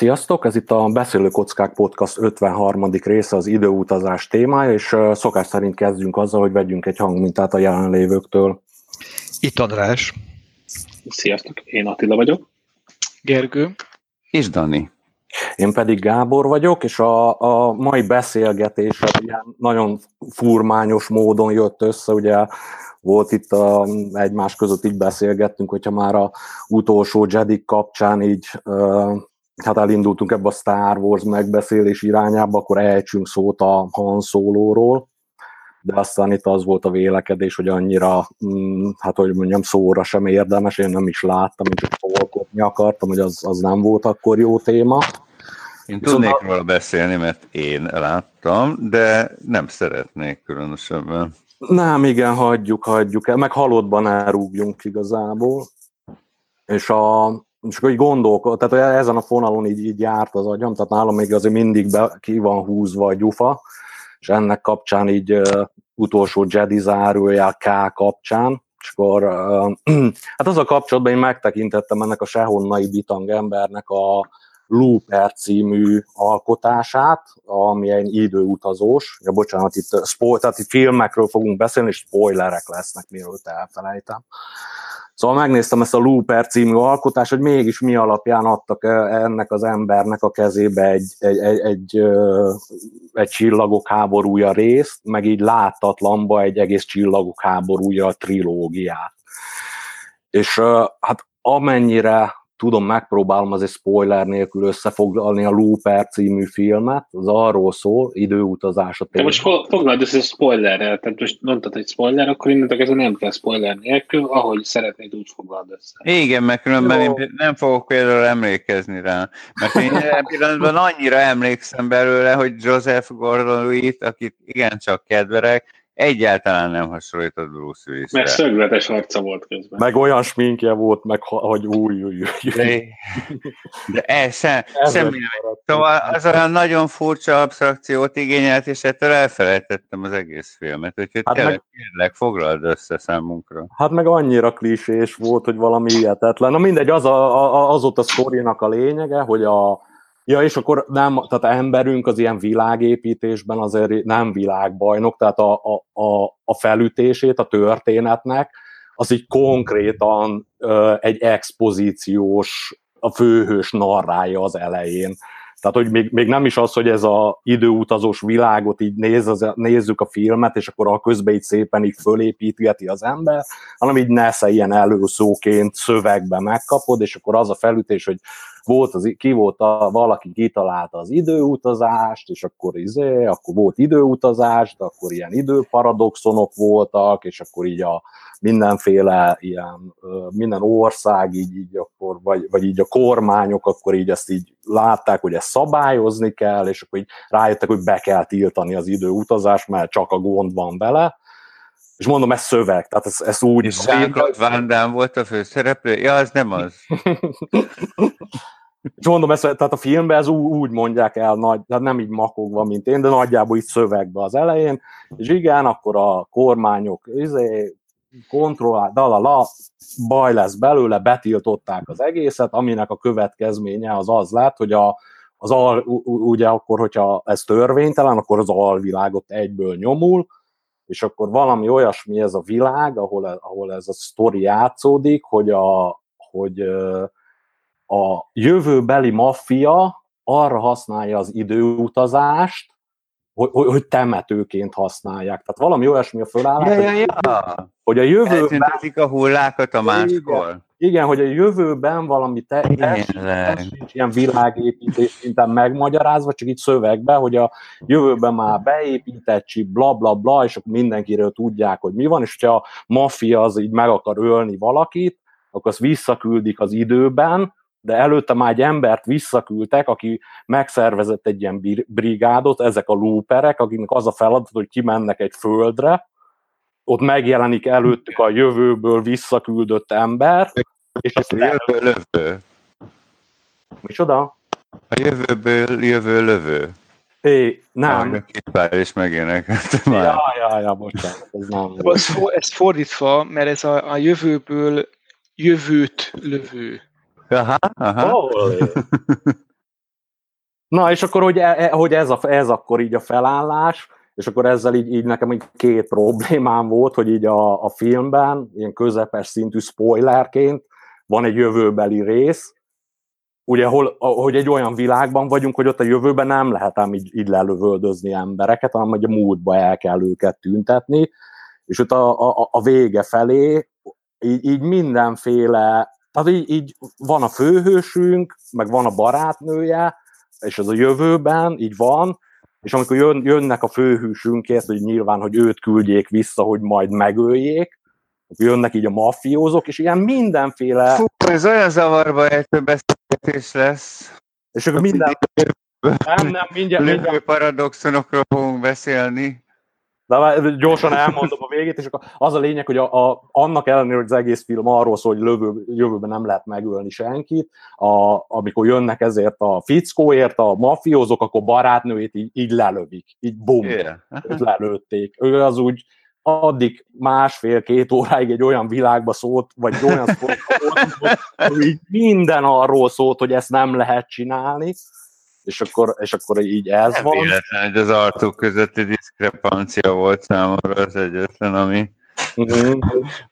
Sziasztok, ez itt a Beszélő Kockák Podcast 53. része az időutazás témája, és szokás szerint kezdjünk azzal, hogy vegyünk egy hangmintát a jelenlévőktől. Itt András. Sziasztok, én Attila vagyok. Gergő. És Dani. Én pedig Gábor vagyok, és a, a mai beszélgetés ilyen nagyon furmányos módon jött össze, ugye volt itt a, egymás között így beszélgettünk, hogyha már a utolsó Jedi kapcsán így hát elindultunk ebbe a Star Wars megbeszélés irányába, akkor ejtsünk szót a Han Solo-ról, de aztán itt az volt a vélekedés, hogy annyira, mm, hát hogy mondjam, szóra sem érdemes, én nem is láttam, én csak akartam, hogy az, az nem volt akkor jó téma. Én tudnék Viszont... róla beszélni, mert én láttam, de nem szeretnék különösebben. Nem, igen, hagyjuk, hagyjuk. Meg halottban elrúgjunk igazából. És a, és akkor így gondolkod, tehát ezen a fonalon így, így járt az agyam, tehát nálam még azért mindig be, ki van húzva a gyufa, és ennek kapcsán így uh, utolsó Jedi zárója K kapcsán, és akkor uh, hát az a kapcsolatban én megtekintettem ennek a sehonnai bitang embernek a Looper című alkotását, ami egy időutazós, ja bocsánat, itt, spoil, tehát itt filmekről fogunk beszélni, és spoilerek lesznek, mielőtt elfelejtem. Szóval megnéztem ezt a Looper című alkotást, hogy mégis mi alapján adtak ennek az embernek a kezébe egy, egy, egy, egy, egy csillagok háborúja részt, meg így láttatlanba egy egész csillagok háborúja trilógiát. És hát amennyire tudom, megpróbálom azért spoiler nélkül összefoglalni a Looper című filmet, az arról szól, időutazás a téma. most foglald össze spoilerrel, tehát most mondtad, hogy spoiler, akkor innentől kezdve nem kell spoiler nélkül, ahogy szeretnéd, úgy foglald össze. Igen, mert különben én nem fogok például emlékezni rá, mert én jelen pillanatban annyira emlékszem belőle, hogy Joseph Gordon-Levitt, akit igencsak kedverek, egyáltalán nem hasonlított Bruce Willis. Mert szögletes arca volt közben. Meg olyan sminkje volt, meg hogy új, új, új. De, de ez, sem, semmi nem. Szóval az olyan nagyon furcsa absztrakciót igényelt, és ettől elfelejtettem az egész filmet, úgyhogy hát tényleg, meg, kérlek, foglald össze számunkra. Hát meg annyira klisés volt, hogy valami hihetetlen. Na mindegy, az, a, a, az ott a sztorinak a lényege, hogy a, Ja, és akkor nem, tehát emberünk az ilyen világépítésben azért nem világbajnok, tehát a, a, a, a felütését a történetnek, az így konkrétan ö, egy expozíciós, a főhős narrája az elején. Tehát, hogy még, még nem is az, hogy ez a időutazós világot így néz, az, nézzük a filmet, és akkor a közben így szépen így fölépítgeti az ember, hanem így nesze ilyen előszóként szövegbe megkapod, és akkor az a felütés, hogy volt az, ki volt a, valaki kitalálta az időutazást, és akkor izé, akkor volt időutazás, de akkor ilyen időparadoxonok voltak, és akkor így a mindenféle ilyen, minden ország így, így akkor, vagy, vagy így a kormányok akkor így ezt így látták, hogy ezt szabályozni kell, és akkor így rájöttek, hogy be kell tiltani az időutazást, mert csak a gond van vele, és mondom, ez szöveg, tehát ez, ez úgy... És Jean-Claude Van Damme volt a főszereplő? Ja, az nem az. És mondom, ezt, tehát a filmben ez úgy, úgy mondják el, nagy, tehát nem így makogva, mint én, de nagyjából így szövegbe az elején, és igen, akkor a kormányok izé, kontrollál, dalala, baj lesz belőle, betiltották az egészet, aminek a következménye az az lett, hogy a, az al, ugye akkor, hogyha ez törvénytelen, akkor az alvilágot egyből nyomul, és akkor valami olyasmi ez a világ, ahol, ahol ez a sztori játszódik, hogy, a, hogy a jövőbeli maffia arra használja az időutazást, hogy, hogy, temetőként használják. Tehát valami olyasmi a fölállás, ja, ja, ja. hogy a jövőben... a hullákat a máskor. Igen, igen, hogy a jövőben valami te, ilyen világépítés szinten megmagyarázva, csak itt szövegben, hogy a jövőben már beépített csip, bla bla bla, és akkor mindenkiről tudják, hogy mi van, és hogyha a maffia az így meg akar ölni valakit, akkor azt visszaküldik az időben, de előtte már egy embert visszaküldtek, aki megszervezett egy ilyen brigádot, ezek a lúperek, akiknek az a feladat, hogy kimennek egy földre, ott megjelenik előttük a jövőből visszaküldött ember, és azt jövő lövő. Micsoda? A jövőből jövő lövő. É, nem. Ah, két pár is megénekelt már. Ja, ja, ja, bocsánat, ez nem. Ez, ez fordítva, mert ez a, a jövőből jövőt lövő. Aha, aha. Na, és akkor, hogy, e, hogy ez, a, ez akkor így a felállás, és akkor ezzel így, így nekem így két problémám volt, hogy így a, a filmben, ilyen közepes szintű spoilerként van egy jövőbeli rész, ugye, hol, hogy egy olyan világban vagyunk, hogy ott a jövőben nem lehet ám így, így lelövöldözni embereket, hanem hogy a múltba el kell őket tüntetni, és ott a, a, a vége felé így, így mindenféle, tehát így, így van a főhősünk, meg van a barátnője, és ez a jövőben így van, és amikor jön, jönnek a főhősünkért, hogy nyilván, hogy őt küldjék vissza, hogy majd megöljék, jönnek így a mafiózók, és ilyen mindenféle... Fú, ez olyan zavarba ejtő beszélgetés lesz. És akkor minden... Nem, nem, mindjárt, mindjárt. paradoxonokról fogunk beszélni. De gyorsan elmondom a végét, és akkor az a lényeg, hogy a, a, annak ellenére, hogy az egész film arról szól, hogy lövő, jövőben nem lehet megölni senkit, a, amikor jönnek ezért a fickóért, a mafiózók, akkor barátnőjét így, így lelövik, így bum, yeah. lelőtték. Ő az úgy, addig másfél-két óráig egy olyan világba szólt, vagy olyan szólt, hogy minden arról szólt, hogy ezt nem lehet csinálni, és akkor, és akkor így ez nem van. Véletlen, hogy az arcok közötti diszkrepancia volt számomra az egyetlen, ami uh-huh.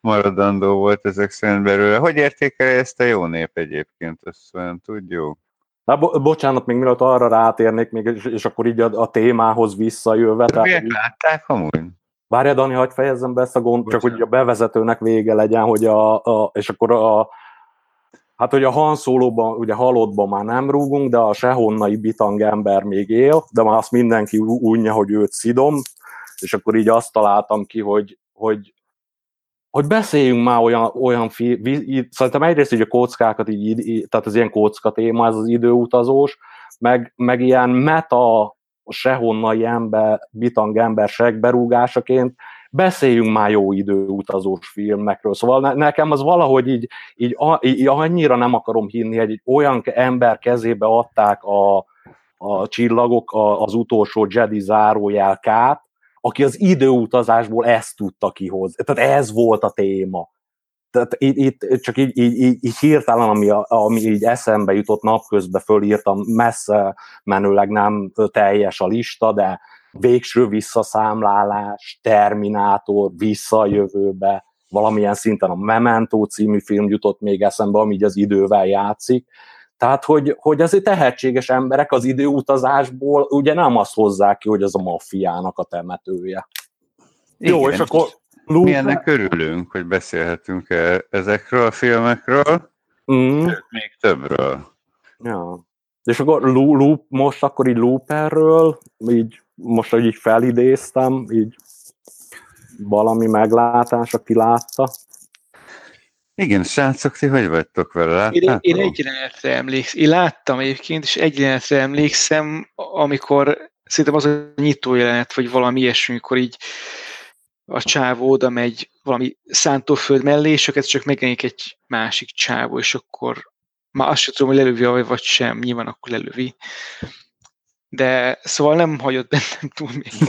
maradandó volt ezek szerint belőle. Hogy értékelje ezt a jó nép egyébként, azt olyan tudjuk? Na, bo- bocsánat, még mielőtt arra rátérnék, még, és, és akkor így a, a témához visszajöve. Tehát, látták amúgy? Várja, Dani, hagyd fejezzem be ezt a gond, csak hogy a bevezetőnek vége legyen, hogy a, a és akkor a, hát hogy a Han Solo-ban, ugye halottban már nem rúgunk, de a sehonnai bitang ember még él, de már azt mindenki unja, hogy őt szidom, és akkor így azt találtam ki, hogy, hogy, hogy beszéljünk már olyan, olyan fi, szerintem egyrészt hogy a kockákat, így, így, tehát az ilyen kocka téma, ez az időutazós, meg, meg ilyen meta sehonnai ember, bitang ember berúgásaként beszéljünk már jó időutazós filmekről. Szóval nekem az valahogy így, így, így annyira nem akarom hinni, hogy egy olyan ember kezébe adták a, a csillagok az utolsó Jedi zárójelkát, aki az időutazásból ezt tudta kihozni. Tehát ez volt a téma tehát itt, itt csak így, így, így, így hirtelen, ami, ami így eszembe jutott napközben, fölírtam, messze menőleg nem teljes a lista, de végső visszaszámlálás, Terminátor, visszajövőbe, valamilyen szinten a Memento című film jutott még eszembe, ami így az idővel játszik. Tehát, hogy, hogy azért tehetséges emberek az időutazásból ugye nem azt hozzák ki, hogy az a maffiának a temetője. Igen. Jó, és akkor Luke... Mi ennek örülünk, hogy beszélhetünk -e ezekről a filmekről, mm. még többről. Ja. És akkor Loop, most akkor így Looperről, így most, hogy így felidéztem, így valami meglátás, aki látta. Igen, srácok, ti hogy vagytok vele? Én, én egy jelenetre emlékszem, én láttam egyébként, és egy jelenetre emlékszem, amikor szerintem az a nyitó jelenet, vagy valami ilyesmi, amikor így a csávó oda megy valami szántóföld mellé, és ez csak megjelenik egy másik csávó, és akkor már azt sem tudom, hogy lelövi vagy sem, nyilván akkor lelövi. De szóval nem hagyott bennem túl még.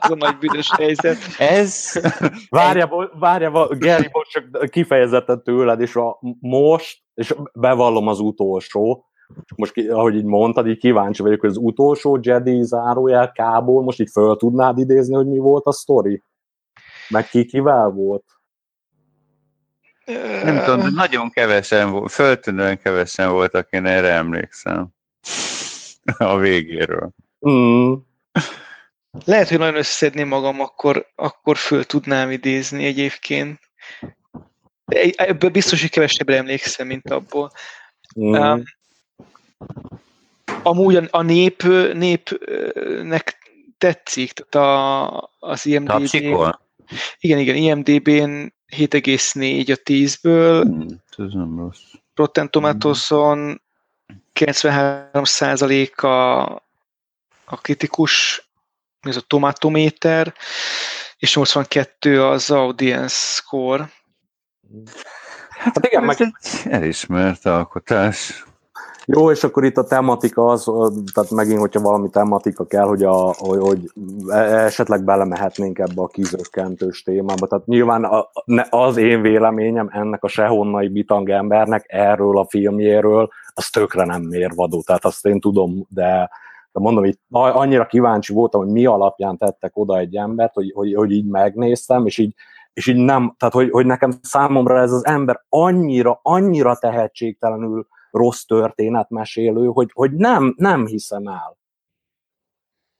az a nagy büdös helyzet. Ez... Várja, várja, Geri, most csak kifejezetten tőled, és a most, és bevallom az utolsó, most, ahogy így mondtad, így kíváncsi vagyok, hogy az utolsó Jedi zárójel kából most így föl tudnád idézni, hogy mi volt a sztori? Meg ki kivel volt? Nem tudom, de nagyon kevesen volt, föltűnően kevesen voltak, én erre emlékszem. A végéről. Mm. Lehet, hogy nagyon összeszedném magam, akkor, akkor föl tudnám idézni egyébként. Ebből biztos, hogy kevesebbre emlékszem, mint abból. Mm. Um, amúgy a, a nép, népnek tetszik, tehát a, az IMDb... Igen, igen, IMDb-n 7,4 a 10-ből. Hmm, ez nem rossz. Rotten Tomatoes-on 93% a, a kritikus, ez a tomatométer, és 82 az audience score. Hát igen, meg... egy elismert alkotás. Jó, és akkor itt a tematika az, tehát megint, hogyha valami tematika kell, hogy, a, hogy, hogy esetleg belemehetnénk ebbe a kizökkentős témába. Tehát nyilván az én véleményem ennek a sehonnai bitang embernek erről a filmjéről az tökre nem mérvadó, tehát azt én tudom, de, de mondom, itt annyira kíváncsi voltam, hogy mi alapján tettek oda egy embert, hogy, hogy, hogy így megnéztem, és így, és így nem, tehát hogy, hogy nekem számomra ez az ember annyira, annyira tehetségtelenül rossz történetmesélő, hogy, hogy nem, nem hiszem el.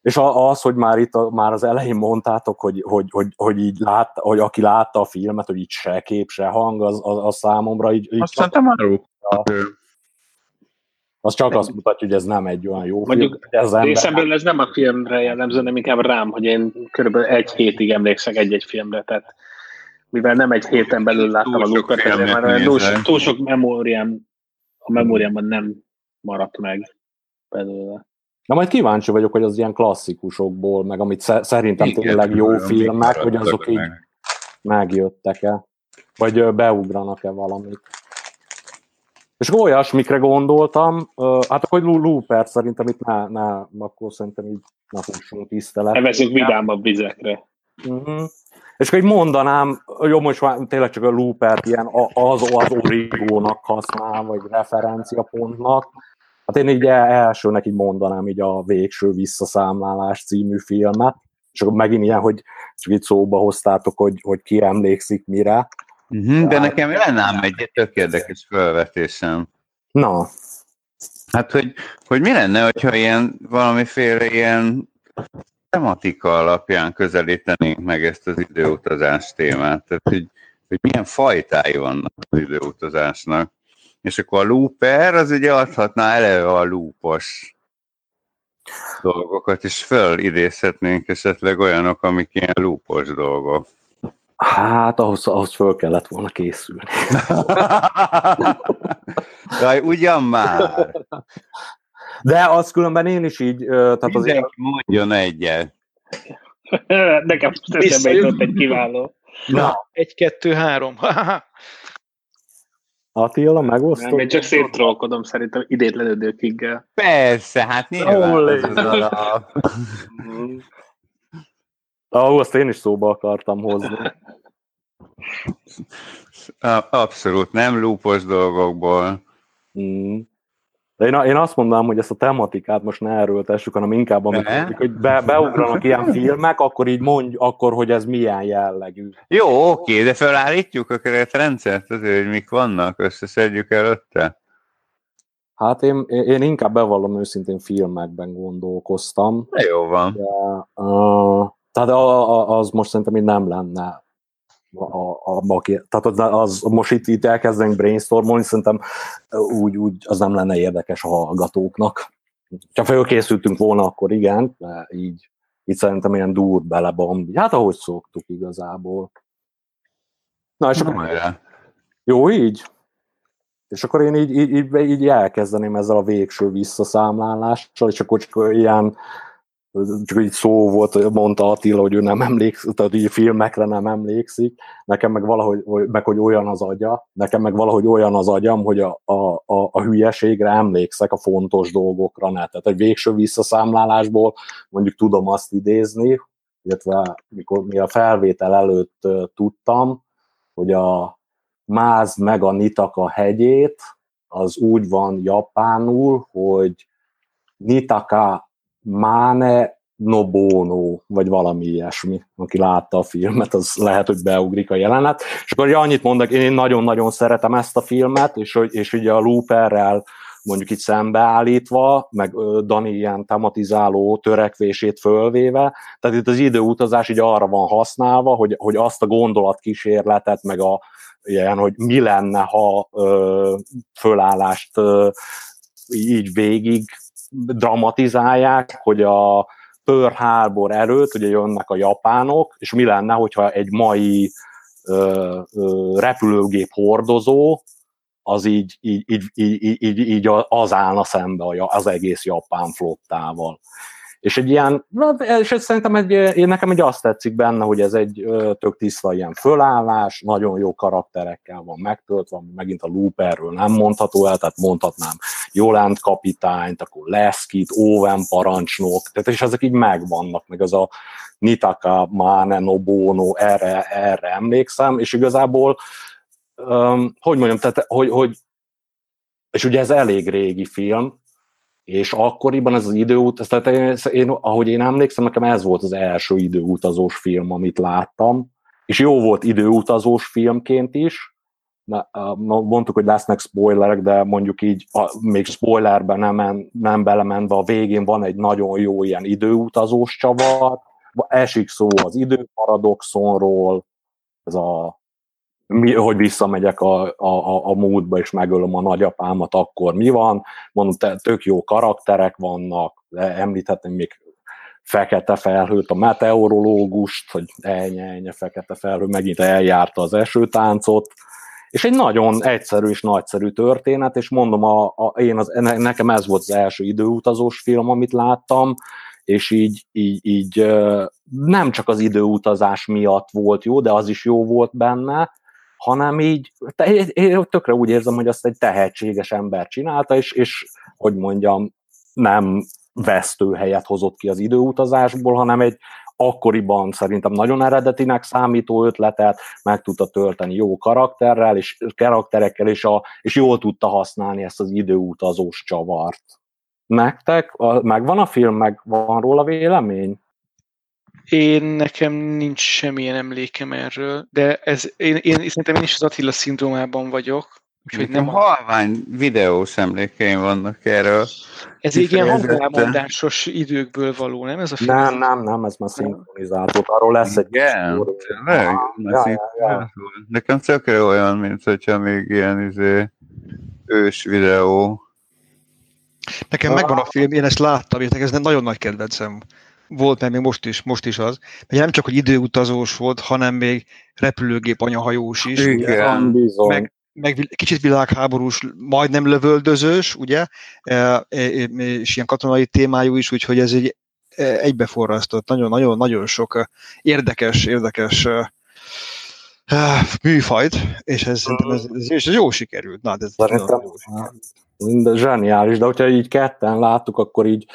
És az, hogy már itt a, már az elején mondtátok, hogy, hogy, hogy, hogy így lát, hogy aki látta a filmet, hogy így se kép, se hang, az, az, az számomra így... így azt szerintem már az csak azt mutatja, hogy ez nem egy olyan jó Mondjuk film. Ez részemről ez nem a filmre jellemző, hanem inkább rám, hogy én körülbelül egy hétig emlékszek egy-egy filmre, tehát mivel nem egy héten belül láttam a Lupert, ezért már túl, túl sok memóriám, a memóriámban nem maradt meg belőle. Na majd kíváncsi vagyok, hogy az ilyen klasszikusokból, meg amit szerintem Igen, tényleg jó filmek, hogy azok így meg. megjöttek-e, vagy beugranak-e valamit. És olyasmikre gondoltam, hát akkor Looper szerintem itt ne, ne akkor szerintem így ne fussunk tisztelet. Nevezünk vidámabb vizekre. Uh-huh. És akkor így mondanám, jó, most már tényleg csak a Loopert ilyen az, az origónak használ, vagy referenciapontnak, Hát én így elsőnek így mondanám így a Végső Visszaszámlálás című filmet, és akkor megint ilyen, hogy csak itt szóba hoztátok, hogy, hogy ki emlékszik mire. Uh-huh, de hát, nekem lenne ám egy tök érdekes felvetésem. Na. Hát, hogy, hogy mi lenne, hogyha ilyen valamiféle ilyen tematika alapján közelítenénk meg ezt az időutazás témát. Tehát, hogy, hogy milyen fajtái vannak az időutazásnak. És akkor a looper az ugye adhatná eleve a loopos dolgokat, és fölidézhetnénk esetleg olyanok, amik ilyen loopos dolgok. Hát, ahhoz, ahhoz föl kellett volna készülni. Jaj, ugyan már. De az különben én is így... Tehát Mindenki azért... mondjon egyet. Nekem eszembe egy kiváló. Na. Egy, kettő, három. Attila, megosztod? Nem, én csak széttrollkodom szerintem idétlenődőkig. Persze, hát nyilván ez Ah, azt én is szóba akartam hozni. Abszolút, nem lúpos dolgokból. Mm. De én, én azt mondanám, hogy ezt a tematikát most ne erőltessük, hanem inkább amikor, hogy be, beugranak ilyen filmek, akkor így mondj, akkor, hogy ez milyen jellegű. Jó, oké, de felállítjuk a keretrendszert azért, hogy mik vannak, összeszedjük előtte. Hát én, én inkább bevallom őszintén filmekben gondolkoztam. De jó van. De, uh, tehát az most szerintem így nem lenne a, a, a, tehát az, most itt, itt elkezdenénk brainstormolni, szerintem úgy, úgy az nem lenne érdekes a hallgatóknak. Ha felkészültünk volna, akkor igen, de így, így szerintem ilyen dur belebomb. Hát ahogy szoktuk igazából. Na, és akkor, jó, így? És akkor én így, így, így, így elkezdeném ezzel a végső visszaszámlálással, és akkor csak ilyen csak így szó volt, mondta Attila, hogy ő nem emlékszik, tehát így filmekre nem emlékszik, nekem meg valahogy, meg hogy olyan az agya, nekem meg valahogy olyan az agyam, hogy a, a, a, a hülyeségre emlékszek, a fontos dolgokra ne. Tehát egy végső visszaszámlálásból mondjuk tudom azt idézni, illetve mikor mi a felvétel előtt tudtam, hogy a Máz meg a Nitaka hegyét, az úgy van japánul, hogy Nitaka Máne Nobono, vagy valami ilyesmi, aki látta a filmet, az lehet, hogy beugrik a jelenet. És akkor ja, annyit mondok, én nagyon-nagyon szeretem ezt a filmet, és, és ugye a Looperrel mondjuk itt szembeállítva, meg Dani ilyen tematizáló törekvését fölvéve, tehát itt az időutazás így arra van használva, hogy, hogy azt a gondolatkísérletet, meg a ilyen, hogy mi lenne, ha ö, fölállást ö, így végig dramatizálják, hogy a Pearl Harbor előtt ugye jönnek a japánok, és mi lenne, hogyha egy mai ö, ö, repülőgép hordozó, az így, így, így, így, így, így az állna szembe az egész japán flottával. És egy ilyen, és ez szerintem egy, nekem egy azt tetszik benne, hogy ez egy tök tiszta ilyen fölállás, nagyon jó karakterekkel van megtöltve, ami megint a Looperről nem mondható el, tehát mondhatnám Jolent kapitányt, akkor Leszkit, Owen parancsnok, tehát és ezek így megvannak, meg az a Nitaka, Mane, Nobono, erre, erre emlékszem, és igazából, um, hogy mondjam, tehát, hogy, hogy és ugye ez elég régi film, és akkoriban ez az időút, tehát én, én, ahogy én emlékszem, nekem ez volt az első időutazós film, amit láttam, és jó volt időutazós filmként is, mondtuk, hogy lesznek spoilerek, de mondjuk így a, még spoilerben nem, nem belemenve a végén van egy nagyon jó ilyen időutazós csavar, esik szó az időparadoxonról, ez a mi, hogy visszamegyek a, a, a múltba és megölöm a nagyapámat, akkor mi van? Mondom, tök jó karakterek vannak, de említhetném még fekete felhőt, a meteorológust, hogy ennyi, ennyi fekete felhő megint eljárta az esőtáncot, és egy nagyon egyszerű és nagyszerű történet, és mondom, a, a, én az, nekem ez volt az első időutazós film, amit láttam, és így, így, így nem csak az időutazás miatt volt jó, de az is jó volt benne, hanem így, én tökre úgy érzem, hogy azt egy tehetséges ember csinálta, és, és hogy mondjam, nem vesztőhelyet hozott ki az időutazásból, hanem egy akkoriban szerintem nagyon eredetinek számító ötletet meg tudta tölteni jó karakterrel, és karakterekkel, és, a, és jól tudta használni ezt az időutazós csavart. Nektek megvan a film, meg van róla vélemény? Én nekem nincs semmilyen emlékem erről, de ez, én, én szerintem én is az Attila szindrómában vagyok, Úgyhogy nem halvány videós emlékeim vannak erről. Ez egy ilyen hangelmondásos időkből való, nem ez a film? Nem, nem, nem, ez már szinkronizált. Arról lesz egy Igen, tényleg? Ja, ja, ja. Nekem tökre olyan, mint hogyha még ilyen izé, ős videó. Nekem megvan a film, én ezt láttam, és ez nagyon nagy kedvencem volt, mert még most is, most is az. Mert nem csak, hogy időutazós volt, hanem még repülőgép anyahajós is. Igen, ugye, bizony. Meg, meg kicsit világháborús, majdnem lövöldözős, ugye, e, e, e, és ilyen katonai témájú is, úgyhogy ez egy egybeforrasztott, nagyon-nagyon nagyon sok érdekes, érdekes műfajt, és ez, ez, ez, ez jó sikerült. Na, ez Szerintem, jó sikerült. zseniális, de hogyha így ketten láttuk, akkor így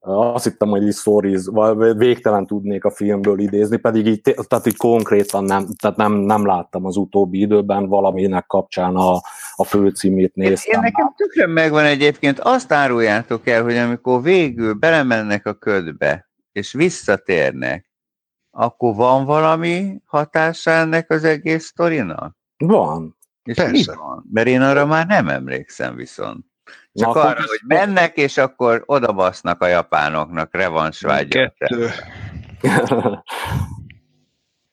azt hittem, hogy így stories, vagy végtelen tudnék a filmből idézni, pedig így, tehát így konkrétan nem, tehát nem, nem láttam az utóbbi időben valaminek kapcsán a, a főcímét néztem. Én nekem tökre megvan egyébként, azt áruljátok el, hogy amikor végül belemennek a ködbe, és visszatérnek, akkor van valami hatása ennek az egész sztorinak? Van. És Persze. van? Mert én arra már nem emlékszem viszont. Csak arra, hogy mennek, és akkor odabasznak a japánoknak revansvágyat.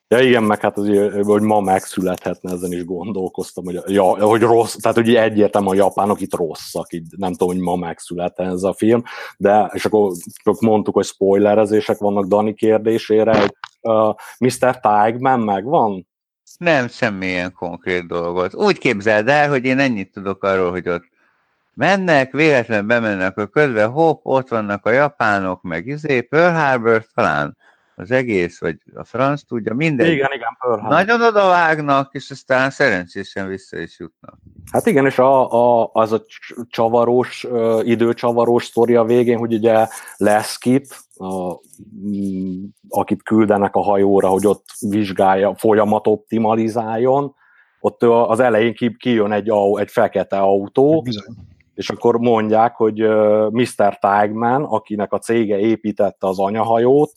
Ja igen, meg hát az, hogy ma megszülethetne, ezen is gondolkoztam, hogy, ja, hogy rossz, tehát hogy egyértelmű a japánok itt rosszak, így nem tudom, hogy ma megszülethetne ez a film, de és akkor, akkor mondtuk, hogy spoilerezések vannak Dani kérdésére, hogy uh, Mr. Tigman megvan? Nem, semmilyen konkrét dolgot. Úgy képzeld el, hogy én ennyit tudok arról, hogy ott mennek, véletlenül bemennek a közbe, hopp, ott vannak a japánok, meg izé, Pearl Harbor talán az egész, vagy a franc tudja, minden. Igen, igen, Pearl Harbor. Nagyon odavágnak, és aztán szerencsésen vissza is jutnak. Hát igen, és a, a, az a csavaros, időcsavaros sztori a végén, hogy ugye Leszkit, a, mm, akit küldenek a hajóra, hogy ott vizsgálja, folyamat optimalizáljon, ott az elején kijön egy, egy fekete autó, Bizony és akkor mondják, hogy Mr. Tigman, akinek a cége építette az anyahajót,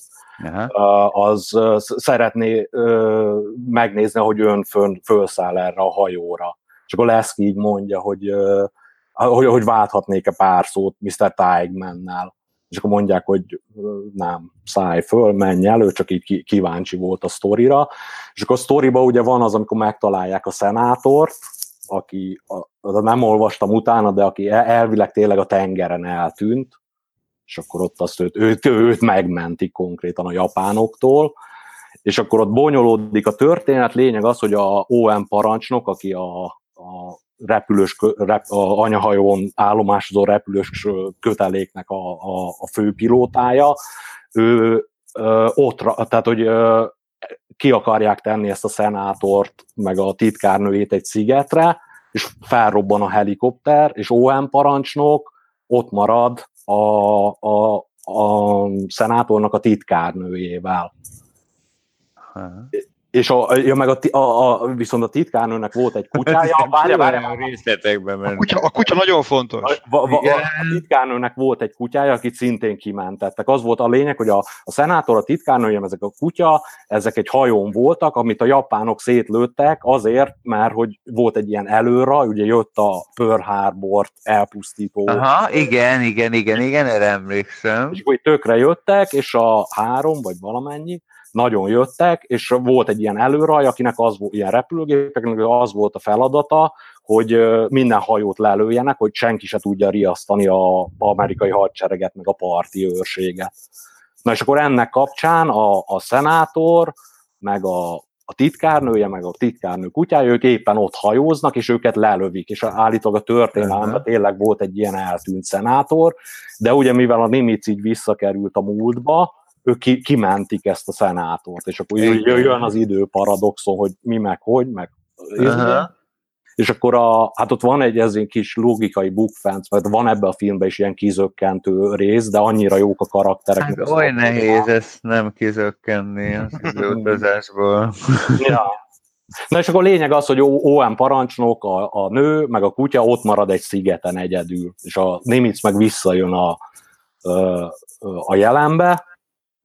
Aha. az szeretné megnézni, hogy ön fön, fölszáll erre a hajóra. És akkor Leszki így mondja, hogy, hogy, hogy válthatnék-e pár szót Mr. Tigmannel. És akkor mondják, hogy nem, szállj föl, menj elő, csak így kíváncsi volt a sztorira. És akkor a sztoriba ugye van az, amikor megtalálják a szenátort, aki, a, nem olvastam utána, de aki elvileg tényleg a tengeren eltűnt, és akkor ott azt őt, őt, őt megmentik konkrétan a japánoktól, és akkor ott bonyolódik a történet, lényeg az, hogy a OM parancsnok, aki a, a repülős, rep, a anyahajón állomásozó repülős köteléknek a, a, a főpilótája, ő ö, ott, tehát hogy ö, ki akarják tenni ezt a szenátort, meg a titkárnőjét egy szigetre, és felrobban a helikopter, és OM parancsnok ott marad a, a, a szenátornak a titkárnőjével. Ha. És a, ja, meg a, a, a, viszont a titkárnőnek volt egy kutyája. Várja, várja, a részletekben a kutya, a kutya nagyon fontos. A, a, a, a titkárnőnek volt egy kutyája, akit szintén kimentettek. Az volt a lényeg, hogy a, a szenátor, a titkárnője, ezek a kutya, ezek egy hajón voltak, amit a japánok szétlőttek azért, mert hogy volt egy ilyen előra, ugye jött a Pearl Harbor elpusztító. Aha, igen, igen, igen, igen, erre emlékszem. És hogy tökre jöttek, és a három, vagy valamennyi, nagyon jöttek, és volt egy ilyen előraj, akinek az volt, ilyen repülőgépeknek az volt a feladata, hogy minden hajót lelőjenek, hogy senki se tudja riasztani a amerikai hadsereget, meg a parti őrséget. Na és akkor ennek kapcsán a, a szenátor, meg a, a titkárnője, meg a titkárnő kutyája, ők éppen ott hajóznak, és őket lelövik, és állítólag a történelemben tényleg volt egy ilyen eltűnt szenátor, de ugye mivel a Nimitz így visszakerült a múltba, ők ki, kimentik ezt a szenátort, és akkor jön az idő paradoxon, hogy mi meg hogy, meg uh-huh. és akkor a, hát ott van egy ez egy kis logikai bukfenc, mert van ebbe a filmben is ilyen kizökkentő rész, de annyira jók a karakterek. Hát oly nehéz ezt nem kizökkenni az időutazásból. ja. Na és akkor a lényeg az, hogy OM parancsnok, a, a nő, meg a kutya ott marad egy szigeten egyedül, és a Nimitz meg visszajön a, a jelenbe,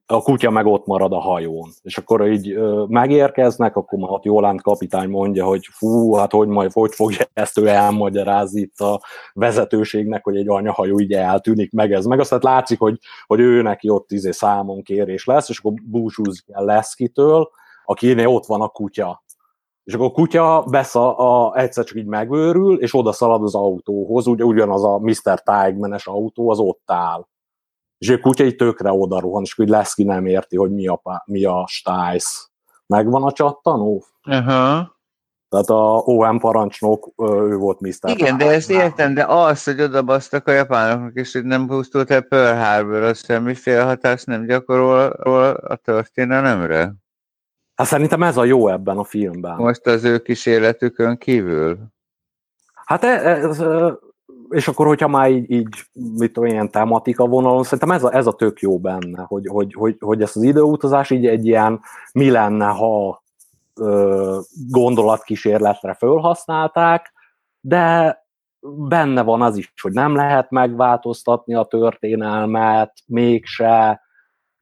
a kutya meg ott marad a hajón. És akkor így ö, megérkeznek, akkor már ott Jolán kapitány mondja, hogy fú, hát hogy majd hogy fogja ezt ő elmagyarázni itt a vezetőségnek, hogy egy anyahajó így eltűnik meg ez. Meg aztán látszik, hogy, hogy ő neki ott izé számon kérés lesz, és akkor búcsúzik el Leszkitől, akinél ott van a kutya. És akkor a kutya besz a, egyszer csak így megőrül, és oda szalad az autóhoz, ugye ugyanaz a Mr. Tigman-es autó, az ott áll és a kutya így tökre oda rohan, és úgy lesz ki nem érti, hogy mi a, mi a stájsz. Megvan a csattanó? Uh-huh. Tehát a OM parancsnok, ő volt Mr. Igen, de ezt értem, de az, hogy odabasztak a japánoknak, és hogy nem pusztult el Pearl Harbor, az semmiféle hatást nem gyakorol a történelemre? Hát szerintem ez a jó ebben a filmben. Most az ő kísérletükön kívül? Hát ez, ez, és akkor, hogyha már így, így mit tudom, ilyen tematika vonalon, szerintem ez a, ez a tök jó benne, hogy, hogy, hogy, hogy ezt az időutazás így egy ilyen mi lenne, ha ö, gondolatkísérletre fölhasználták, de benne van az is, hogy nem lehet megváltoztatni a történelmet, mégse,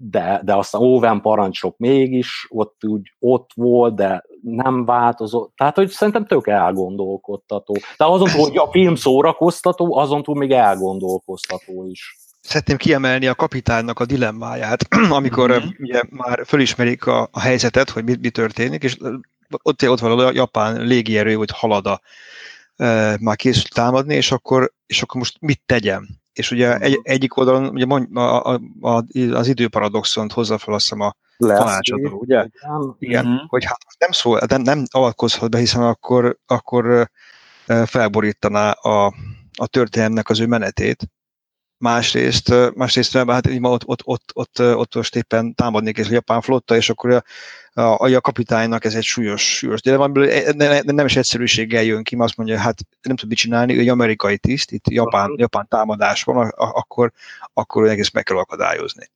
de, de aztán Owen parancsok mégis ott úgy ott volt, de nem változott. Tehát, hogy szerintem tök elgondolkodtató. De azon túl, hogy a film szórakoztató, azon túl még elgondolkoztató is. Szeretném kiemelni a kapitánynak a dilemmáját, amikor mm-hmm. ugye már fölismerik a, a helyzetet, hogy mi, mi történik, és ott, ott van a japán légierő, hogy halad a, e, már készül támadni, és akkor, és akkor most mit tegyem? És ugye egy, egyik oldalon ugye mond, a, a, a, az időparadoxont hozza fel azt hiszem a tanácsadó, ugye? Igen, igen mm-hmm. hogy hát nem szól, nem, nem avatkozhat be, hiszen akkor, akkor felborítaná a, a történelmnek az ő menetét. Másrészt, másrészt hát ott, ott, ott, ott, ott most éppen támadnék és a japán flotta, és akkor a, a, a kapitánynak ez egy súlyos, súlyos de amiből nem, nem is egyszerűséggel jön ki, mert azt mondja, hát nem tud mit csinálni, ő egy amerikai tiszt, itt japán, japán támadás van, akkor, akkor egész meg kell akadályozni.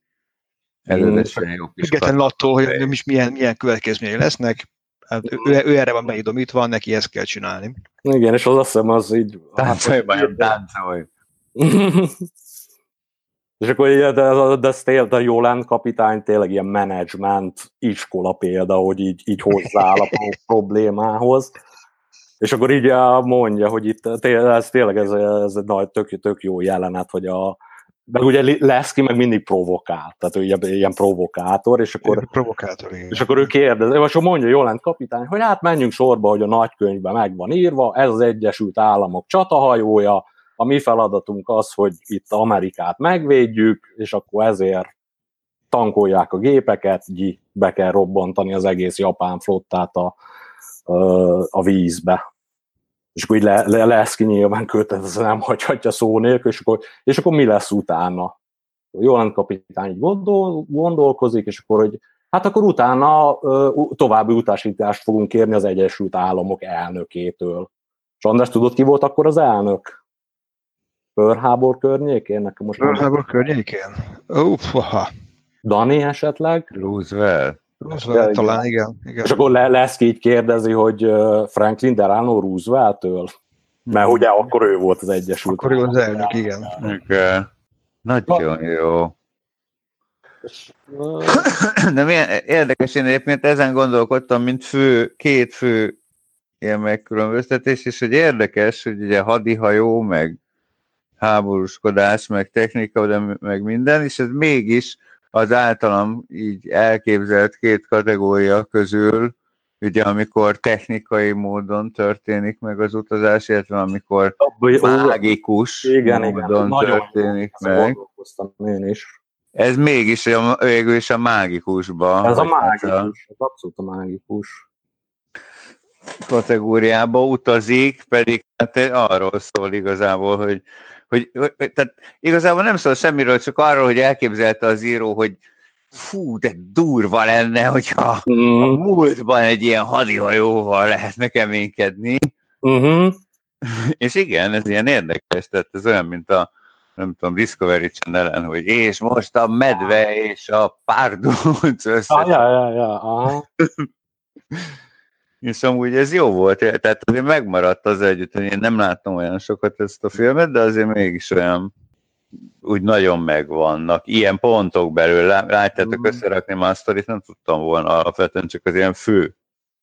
Függetlenül attól, hogy is milyen, milyen következményei lesznek, hát ő, ő erre van beidomítva, neki ezt kell csinálni. Igen, és az azt hiszem, az így... Táncolj, bajom, táncolj. És akkor így, de, de, de, de Jolán kapitány tényleg ilyen menedzsment iskola példa, hogy így, így hozzááll a problémához. És akkor így mondja, hogy itt ez tényleg ez, ez egy nagy, tök, tök jó jelenet, hogy a, meg ugye lesz ki, meg mindig provokál, tehát ő ilyen, ilyen provokátor, és akkor, provokátor, igen. és akkor ő kérdez, és akkor mondja Jolent kapitány, hogy hát menjünk sorba, hogy a nagykönyvben meg van írva, ez az Egyesült Államok csatahajója, a mi feladatunk az, hogy itt Amerikát megvédjük, és akkor ezért tankolják a gépeket, gyi, be kell robbantani az egész japán flottát a, a vízbe. És akkor így le, le, lesz ki nyilván kötelező, nem hagyhatja szó nélkül, és akkor, és akkor mi lesz utána? Jólent kapitány így gondol, gondolkozik, és akkor, hogy hát akkor utána további utasítást fogunk kérni az Egyesült Államok elnökétől. És András, tudod, ki volt akkor az elnök? Pearl Harbor környékén? Nekem most Pearl Harbor környékén? Uff, Dani esetleg? Roosevelt. Roosevelt talán, igen. igen. És akkor le, lesz így kérdezi, hogy Franklin Delano Roosevelt-től? Mert ugye akkor ő volt az Egyesült Akkor ő az elnök, igen. Igen. Nagyon jó. De milyen érdekes, én egyébként ezen gondolkodtam, mint fő, két fő ilyen megkülönböztetés, és hogy érdekes, hogy ugye hadihajó, meg háborúskodás, meg technika, de meg minden, és ez mégis az általam így elképzelt két kategória közül, ugye amikor technikai módon történik meg az utazás, illetve amikor mágikus igen, módon igen. történik meg. Én is. Ez mégis a, végül is a mágikusba. Ez a mágikus, ez abszolút a mágikus kategóriába utazik, pedig hát arról szól igazából, hogy, hogy, tehát igazából nem szól semmiről, csak arról, hogy elképzelte az író, hogy fú, de durva lenne, hogyha mm. a múltban egy ilyen hadihajóval lehetne keménykedni. Uh-huh. És igen, ez ilyen érdekes, tehát ez olyan, mint a nem tudom, Discovery channel hogy és most a medve és a párdulc össze. Ah, ja, ja, ja, aha. és amúgy ez jó volt, tehát azért megmaradt az együtt, hogy én nem láttam olyan sokat ezt a filmet, de azért mégis olyan úgy nagyon megvannak. Ilyen pontok belül, látjátok mm. összerakni már a sztorit, nem tudtam volna alapvetően csak az ilyen fő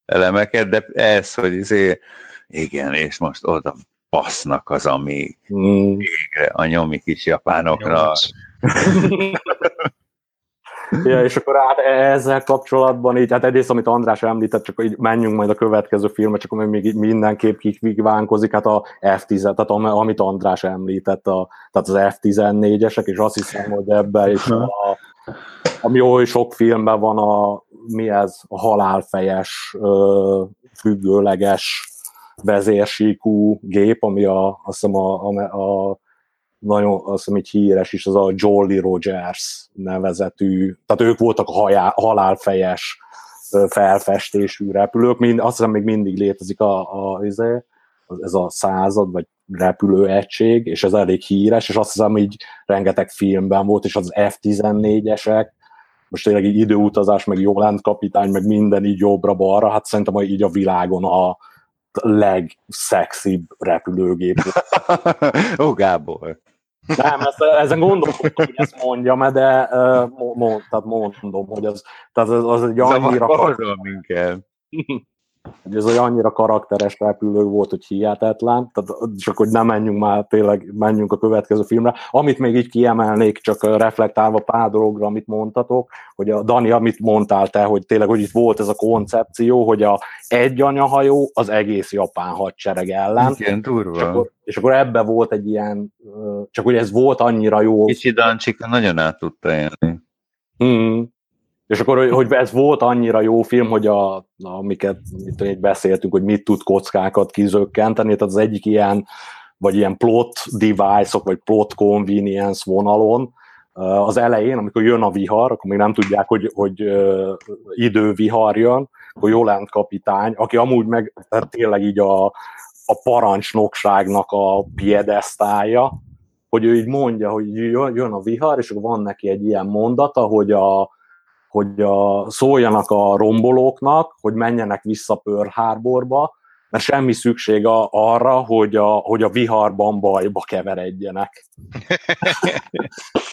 elemeket, de ez, hogy izé, igen, és most oda basznak az, ami mm. végre a nyomi kis japánokra. ja, és akkor hát ezzel kapcsolatban így, hát egyrészt, amit András említett, csak így menjünk majd a következő filmet, csak még így mindenképp kikvánkozik, hát a F10, tehát amit András említett, a, tehát az F14-esek, és azt hiszem, hogy ebben is a, ami oly sok filmben van a, mi ez, a halálfejes, függőleges vezérsíkú gép, ami a, azt hiszem a, a, a nagyon azt hiszem, egy híres is, az a Jolly Rogers nevezetű, tehát ők voltak a hajá, halálfejes felfestésű repülők, mind, azt hiszem még mindig létezik a, a, izé, ez a század, vagy repülőegység, és ez elég híres, és azt hiszem, így rengeteg filmben volt, és az F-14-esek, most tényleg így időutazás, meg Jolent kapitány, meg minden így jobbra-balra, hát szerintem így a világon a legszexibb repülőgép. Ó, Gábor. Nem, ezt, ezen gondolkodtam, hogy ezt mondjam, de uh, mond, tehát mondom, hogy az, tehát az, az egy annyira... Zavar minket. hogy ez egy annyira karakteres repülő volt, hogy hihetetlen, tehát csak hogy nem menjünk már tényleg, menjünk a következő filmre. Amit még így kiemelnék, csak reflektálva pár dologra, amit mondtatok, hogy a Dani, amit mondtál te, hogy tényleg, hogy itt volt ez a koncepció, hogy a egy anyahajó az egész japán hadsereg ellen. Igen, durva. És akkor, és akkor ebbe volt egy ilyen, csak hogy ez volt annyira jó. Kicsi Dancsika nagyon át tudta élni. Mm. És akkor, hogy ez volt annyira jó film, hogy a, amiket itt beszéltünk, hogy mit tud kockákat kizökkenteni, tehát az egyik ilyen, vagy ilyen plot device-ok, vagy plot convenience vonalon, az elején, amikor jön a vihar, akkor még nem tudják, hogy, hogy idővihar jön, akkor Jolent kapitány, aki amúgy meg tehát tényleg így a, a parancsnokságnak a piedesztája, hogy ő így mondja, hogy jön a vihar, és akkor van neki egy ilyen mondata, hogy a, hogy a, szóljanak a rombolóknak, hogy menjenek vissza Pearl Harborba, mert semmi szükség a, arra, hogy a, hogy a viharban bajba keveredjenek.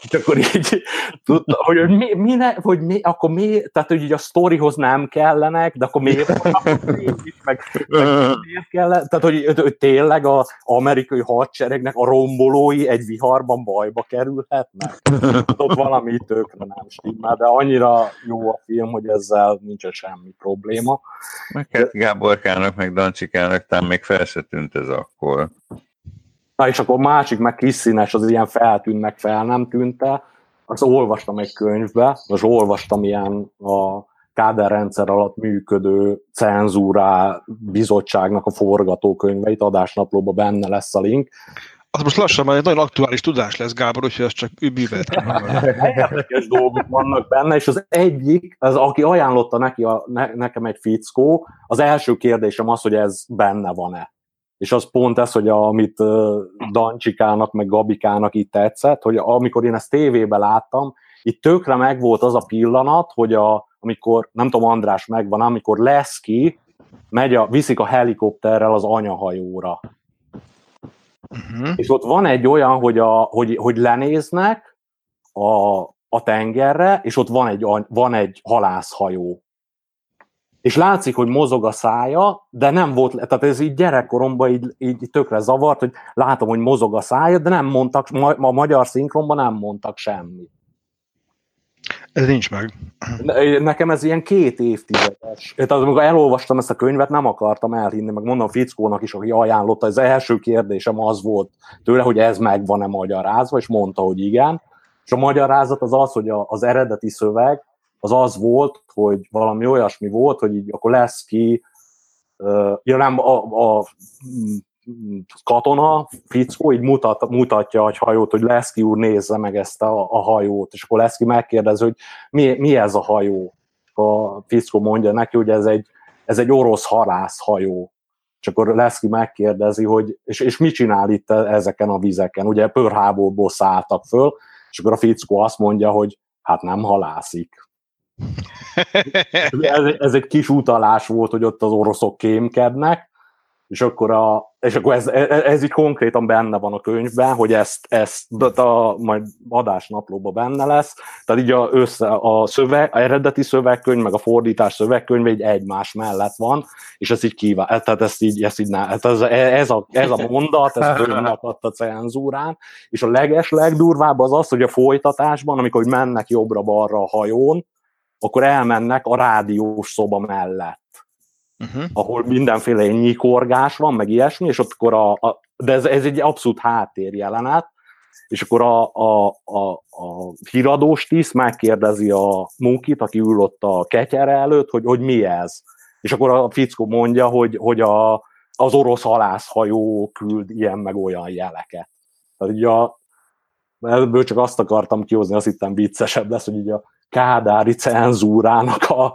És akkor így tudta, hogy mi, mi ne, hogy mi, akkor mi, tehát hogy így a sztorihoz nem kellenek, de akkor miért, meg, meg miért kellene, tehát hogy, hogy tényleg az amerikai hadseregnek a rombolói egy viharban bajba kerülhetnek. Ott valami tökre nem stimmel, de annyira jó a film, hogy ezzel nincsen semmi probléma. Meg Gáborkának, meg Dancsikának talán még fel tűnt ez akkor. Na és akkor másik, meg kis színes, az ilyen feltűnt, meg fel nem tűnt el. Azt olvastam egy könyvbe, most olvastam ilyen a káderrendszer alatt működő cenzúrá bizottságnak a forgatókönyveit, adásnaplóban benne lesz a link. Az most lassan már egy nagyon aktuális tudás lesz, Gábor, úgyhogy ez csak übűvet. Érdekes dolgok vannak benne, és az egyik, az, aki ajánlotta neki a, ne, nekem egy fickó, az első kérdésem az, hogy ez benne van-e és az pont ez, hogy a, amit Dancsikának, meg Gabikának itt tetszett, hogy amikor én ezt tévébe láttam, itt tökre megvolt az a pillanat, hogy a, amikor, nem tudom, András megvan, amikor lesz ki, megy a, viszik a helikopterrel az anyahajóra. Uh-huh. És ott van egy olyan, hogy, a, hogy, hogy lenéznek a, a tengerre, és ott van egy, van egy halászhajó. És látszik, hogy mozog a szája, de nem volt, tehát ez így gyerekkoromban így, így tökre zavart, hogy látom, hogy mozog a szája, de nem mondtak, a magyar szinkronban nem mondtak semmit. Ez nincs meg. Nekem ez ilyen két évtizedes. Tehát amikor elolvastam ezt a könyvet, nem akartam elhinni, meg mondom Fickónak is, aki ajánlotta, az első kérdésem az volt tőle, hogy ez meg van-e magyarázva, és mondta, hogy igen. És a magyarázat az az, hogy az eredeti szöveg az az volt, hogy valami olyasmi volt, hogy így akkor lesz ki, ja nem, a, a katona, fickó, így mutat, mutatja a hajót, hogy Leszki úr nézze meg ezt a, a hajót, és akkor Leszki megkérdezi, hogy mi, mi ez a hajó. A fickó mondja neki, hogy ez egy, ez egy orosz halászhajó. És akkor Leszki megkérdezi, hogy és, és mit csinál itt ezeken a vizeken? Ugye pörháborból szálltak föl, és akkor a fickó azt mondja, hogy hát nem halászik. ez, ez egy kis utalás volt, hogy ott az oroszok kémkednek, és akkor, a, és akkor ez, ez, ez így konkrétan benne van a könyvben, hogy ezt, ezt a, majd adásnaplóban benne lesz, tehát így a, össze, a, szöveg, a eredeti szövegkönyv, meg a fordítás szövegkönyv egy egymás mellett van, és ez így kíván, tehát ezt így, ezt így ne, ez, ez, a, ez a mondat, ez fölnakadt a cenzúrán, és a leges legdurvább az az, hogy a folytatásban, amikor mennek jobbra-balra a hajón, akkor elmennek a rádiós szoba mellett uh-huh. ahol mindenféle nyikorgás van, meg ilyesmi, és ott akkor a, a de ez, ez egy abszolút háttérjelenet, és akkor a, a, a, a híradós tiszt megkérdezi a munkit, aki ül ott a ketyere előtt, hogy, hogy mi ez. És akkor a fickó mondja, hogy, hogy a, az orosz halászhajó küld ilyen meg olyan jeleket. Tehát így a, ebből csak azt akartam kihozni, azt hittem viccesebb lesz, hogy így a kádári cenzúrának a,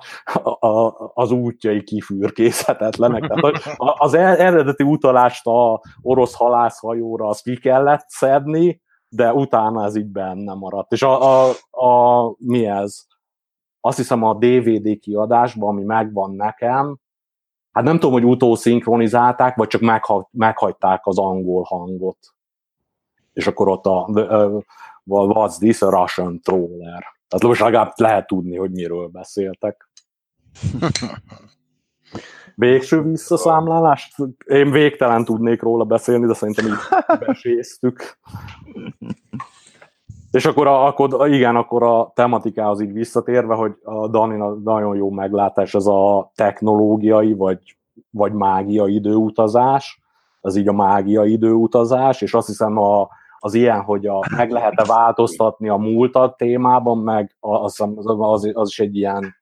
a, az útjai kifürkészhetetlenek. Tehát az eredeti utalást a orosz halászhajóra az ki kellett szedni, de utána ez így benne maradt. És a, a, a mi ez? Azt hiszem a DVD kiadásban, ami megvan nekem, hát nem tudom, hogy utószinkronizálták, vagy csak megha, meghagyták az angol hangot. És akkor ott a, uh, what's this, a Russian troller tehát most legalább lehet tudni, hogy miről beszéltek. Végső visszaszámlálást? Én végtelen tudnék róla beszélni, de szerintem így beséztük. És akkor, a, akkor, igen, akkor a tematikához így visszatérve, hogy a Dani nagyon jó meglátás, ez a technológiai vagy, vagy mágia időutazás, az így a mágia időutazás, és azt hiszem a, az ilyen, hogy a, meg lehet-e változtatni a múltat témában, meg az, az, az is egy ilyen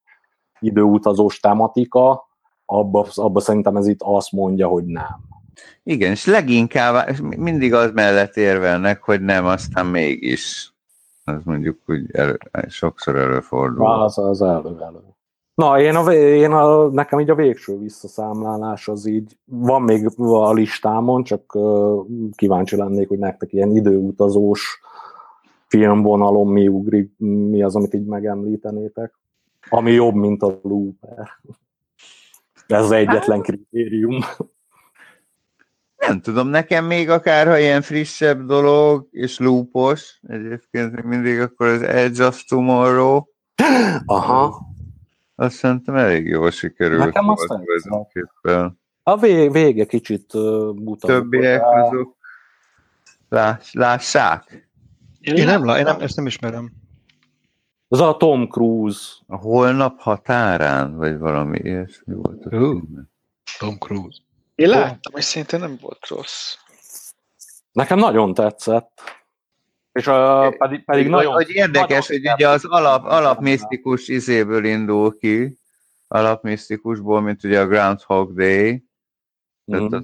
időutazós tematika, abba, abba szerintem ez itt azt mondja, hogy nem. Igen, és leginkább mindig az mellett érvelnek, hogy nem, aztán mégis. Az mondjuk úgy elő, sokszor előfordul. Az az elő, elő. Na, én a, én a, nekem így a végső visszaszámlálás az így van még a listámon, csak uh, kíváncsi lennék, hogy nektek ilyen időutazós filmvonalon mi ugrik, mi az, amit így megemlítenétek. Ami jobb, mint a Looper. Ez az egyetlen hát- kritérium. Nem tudom, nekem még akár, ha ilyen frissebb dolog, és loopos, egyébként mindig akkor az Edge of Tomorrow. Aha azt szerintem elég jól sikerült. Nekem azt A vége, kicsit mutat. Többiek rá... azok láss, lássák. Én, én, nem, én nem, ezt nem ismerem. Az a Tom Cruise. A holnap határán, vagy valami ilyesmi volt. Uh, Tom Cruise. Én láttam, és szerintem nem volt rossz. Nekem nagyon tetszett. És a, pedig, pedig nagyon... Hogy érdekes, nagyon hogy ugye az alap, alapmisztikus izéből indul ki, alapmisztikusból, mint ugye a Groundhog Day, mm. az,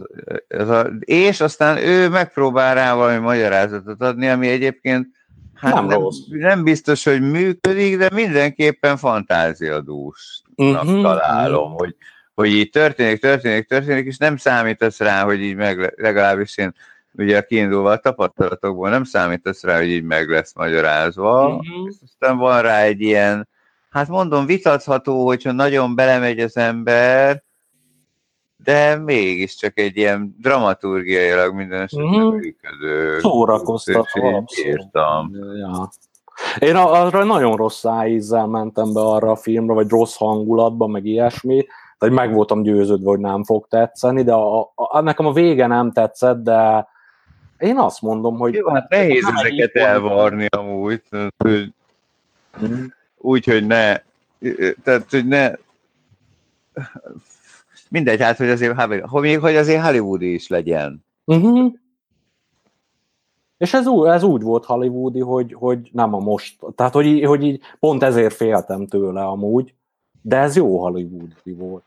ez a, és aztán ő megpróbál rá valami magyarázatot adni, ami egyébként hát nem, nem, nem biztos, hogy működik, de mindenképpen fantáziadúsnak mm-hmm. találom, hogy, hogy így történik, történik, történik, és nem számítasz rá, hogy így meg, legalábbis én ugye kiindulva a tapasztalatokból nem számítasz rá, hogy így meg lesz magyarázva, uh-huh. és aztán van rá egy ilyen hát mondom, vitatható, hogyha nagyon belemegy az ember, de mégiscsak egy ilyen dramaturgiailag minden esetben mm-hmm. működő. Szórakoztató. Értem. Ja. Én arra nagyon rossz szájízzel mentem be arra a filmre, vagy rossz hangulatban, meg ilyesmi, tehát meg voltam győződve, hogy nem fog tetszeni, de a, a, nekem a vége nem tetszett, de én azt mondom, hogy... Jó, hát nehéz ezeket elvarni amúgy, hogy mm. úgy, hogy ne, tehát, hogy ne mindegy, hát, hogy azért, hogy még, hogy azért Hollywoodi is legyen. Uh-huh. És ez, úgy, ez úgy volt hollywoodi, hogy, hogy nem a most, tehát hogy, hogy így pont ezért féltem tőle amúgy, de ez jó hollywoodi volt.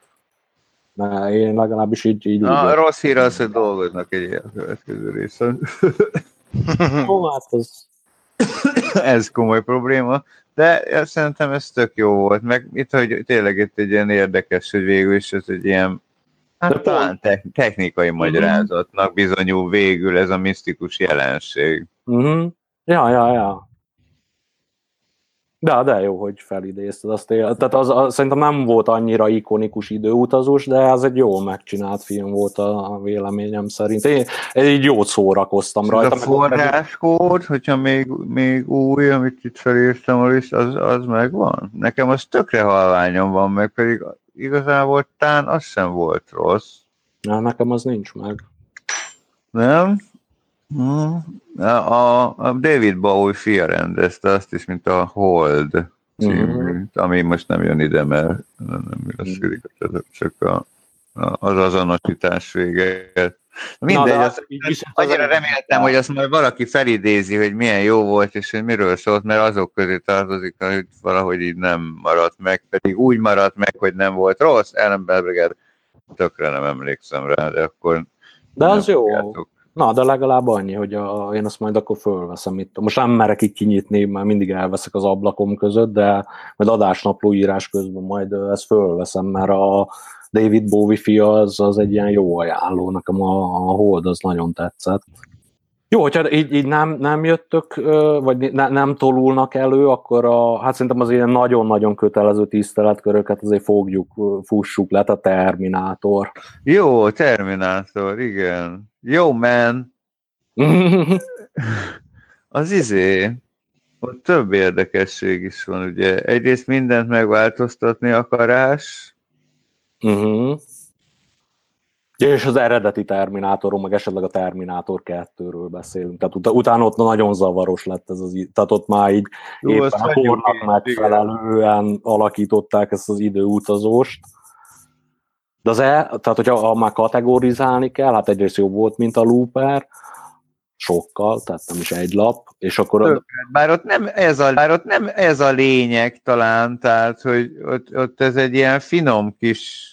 Ne, én legalábbis így, így Na, úgy rossz hír az, hogy dolgoznak egy ilyen következő részen. Ó, hát ez... ez komoly probléma, de szerintem ez tök jó volt, meg itt, hogy tényleg itt egy ilyen érdekes, hogy végül is ez egy ilyen Hát talán te- technikai uh-huh. magyarázatnak bizonyul végül ez a misztikus jelenség. Uh-huh. Ja, ja, ja. De, de jó, hogy felidézted azt. Él. Tehát az, az, szerintem nem volt annyira ikonikus időutazós, de ez egy jól megcsinált film volt a, a véleményem szerint. Én, én így jót szórakoztam rajta. A forráskód, hogyha még, még új, amit itt felírtam, az, az megvan? Nekem az tökre halványom van, meg pedig igazából tán az sem volt rossz. Na, nekem az nincs meg. Nem? Hm. A, a David Bowie fia rendezte azt is, mint a Hold című, uh-huh. ami most nem jön ide, mert nem illeszkedik, csak a, a, az azonosítás véget. Mindegy, Na, az, az annyira reméltem, hogy azt majd valaki felidézi, hogy milyen jó volt, és hogy miről szólt, mert azok közé tartozik, hogy valahogy így nem maradt meg, pedig úgy maradt meg, hogy nem volt rossz, Ellen Belbreger tökre nem emlékszem rá, de akkor de az jó. Fogjátok. Na, de legalább annyi, hogy a, én azt majd akkor fölveszem itt. Most nem merek itt kinyitni, mert mindig elveszek az ablakom között, de majd adásnapló írás közben majd ezt fölveszem, mert a David Bowie fia az, az egy ilyen jó ajánló, nekem a, a Hold az nagyon tetszett. Jó, hogyha így, így nem, nem jöttök, vagy ne, nem tolulnak elő, akkor a, hát szerintem az ilyen nagyon-nagyon kötelező tiszteletköröket azért fogjuk, fussuk le, a Terminátor. Jó, Terminátor, igen. Jó, man. az izé, ott több érdekesség is van, ugye. Egyrészt mindent megváltoztatni akarás. Uh-huh. És az eredeti Terminátorról, meg esetleg a Terminátor 2-ről beszélünk. Tehát ut- utána ott nagyon zavaros lett ez az Tehát ott már így Jó, éppen a kornak megfelelően igen. alakították ezt az időutazóst. De az e, tehát hogyha ha már kategorizálni kell, hát egyrészt jobb volt, mint a Looper, sokkal, tehát nem is egy lap, és akkor... Többet, bár, ott nem ez a, bár ott nem ez a lényeg talán, tehát hogy ott, ott ez egy ilyen finom kis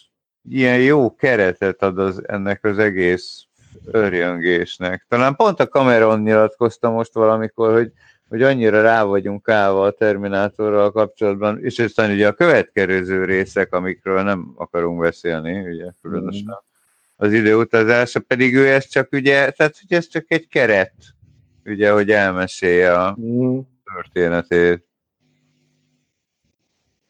ilyen jó keretet ad az, ennek az egész örjöngésnek. Talán pont a Cameron nyilatkozta most valamikor, hogy, hogy annyira rá vagyunk állva a Terminátorral kapcsolatban, és aztán ugye a következő részek, amikről nem akarunk beszélni, ugye különösen mm. az időutazása, pedig ő ez csak ugye, tehát hogy ez csak egy keret, ugye, hogy elmesélje a mm. történetét.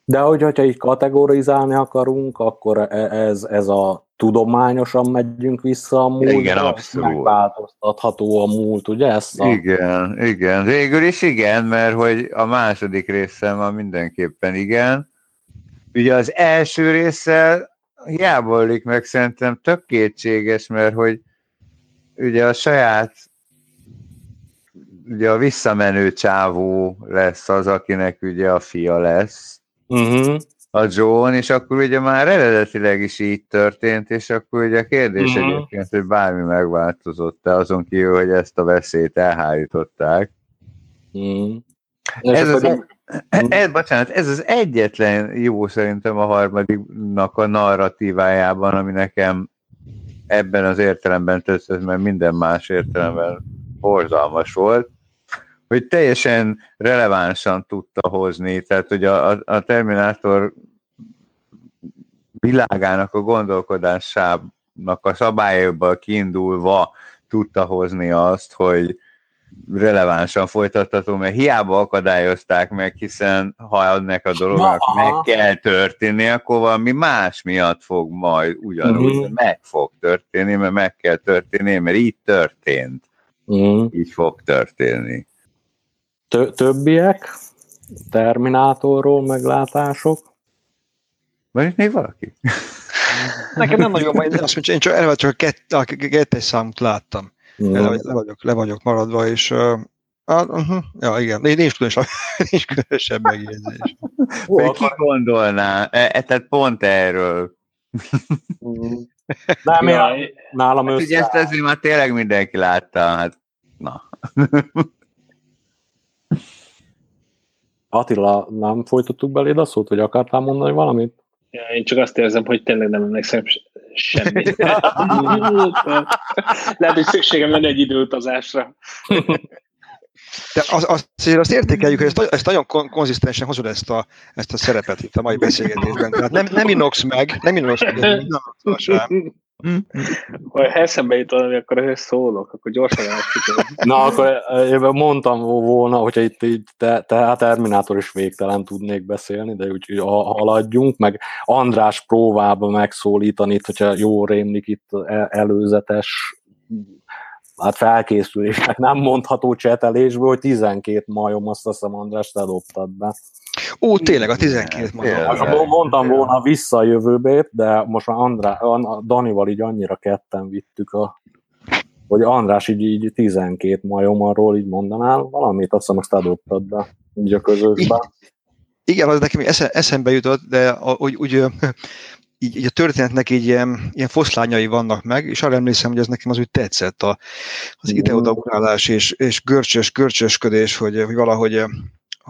De hogy, hogyha így kategorizálni akarunk, akkor e, ez, ez a tudományosan megyünk vissza a múlt. Igen, abszolút. Megváltoztatható a múlt, ugye? Ezt a... Igen, igen. Végül is igen, mert hogy a második része van mindenképpen igen. Ugye az első résszel hiába meg szerintem tök kétséges, mert hogy ugye a saját ugye a visszamenő csávó lesz az, akinek ugye a fia lesz, uh-huh. a John, és akkor ugye már eredetileg is így történt, és akkor ugye a kérdés uh-huh. egyébként, hogy bármi megváltozott-e azon kívül, hogy ezt a veszélyt elhárították. Uh-huh. Ez, az, ez, ez, bocsánat, ez az egyetlen jó szerintem a harmadiknak a narratívájában, ami nekem ebben az értelemben tetszett, mert minden más értelemben borzalmas volt hogy teljesen relevánsan tudta hozni, tehát hogy a, a Terminátor világának a gondolkodásának a szabályokból kiindulva tudta hozni azt, hogy, relevánsan folytatható, mert hiába akadályozták meg, hiszen ha ennek a dolognak meg kell történni, akkor valami más miatt fog majd ugyanúgy, uh-huh. meg fog történni, mert meg kell történni, mert így történt. Uh-huh. Így fog történni. Többiek? Terminátorról meglátások? Van itt még valaki? Nekem nem nagyon mondja, én csak, eleve csak a, kett, a kettes számot láttam. Le, le, vagyok, le vagyok maradva, és uh, uh-huh, ja, igen, nincs különösebb, nincs különösebb megjegyzés. Ó, ki gondolná? E, e, tehát pont erről. Mm. Nem, ja, nálam hát össze... Ugye ezt azért már tényleg mindenki látta, hát na. Attila, nem folytattuk beléd a szót, vagy akartál mondani valamit? Ja, én csak azt érzem, hogy tényleg nem emlékszem semmit. Lehet, hogy szükségem lenne egy időutazásra. De az, az, azt értékeljük, hogy ezt, ezt nagyon konzisztensen hozod ezt a, ezt a szerepet itt a mai beszélgetésben. Tehát nem, nem inoksz meg, nem inoksz meg, nem sem. Ha eszembe jut valami, akkor ezért szólok, akkor gyorsan elszítom. Na, akkor én mondtam volna, hogyha itt így te, te a Terminátor is végtelen tudnék beszélni, de úgy haladjunk, meg András próbába megszólítani itt, hogyha jó rémlik itt előzetes hát felkészülésnek nem mondható csetelésből, hogy 12 majom, azt hiszem András, te dobtad be. Ó, tényleg, a 12 majom. Mondtam volna visszajövőbét, de most már Andrá, Danival így annyira ketten vittük a hogy András így, így 12 majom arról így mondanál valamit, azt hiszem azt adoptad be így a közösben. Igen, az nekem eszembe jutott, de úgy, úgy így, így a történetnek így ilyen, ilyen foszlányai vannak meg, és arra emlékszem, hogy ez nekem az úgy tetszett, a, az ide-oda és, és görcsös, görcsösködés, hogy, hogy valahogy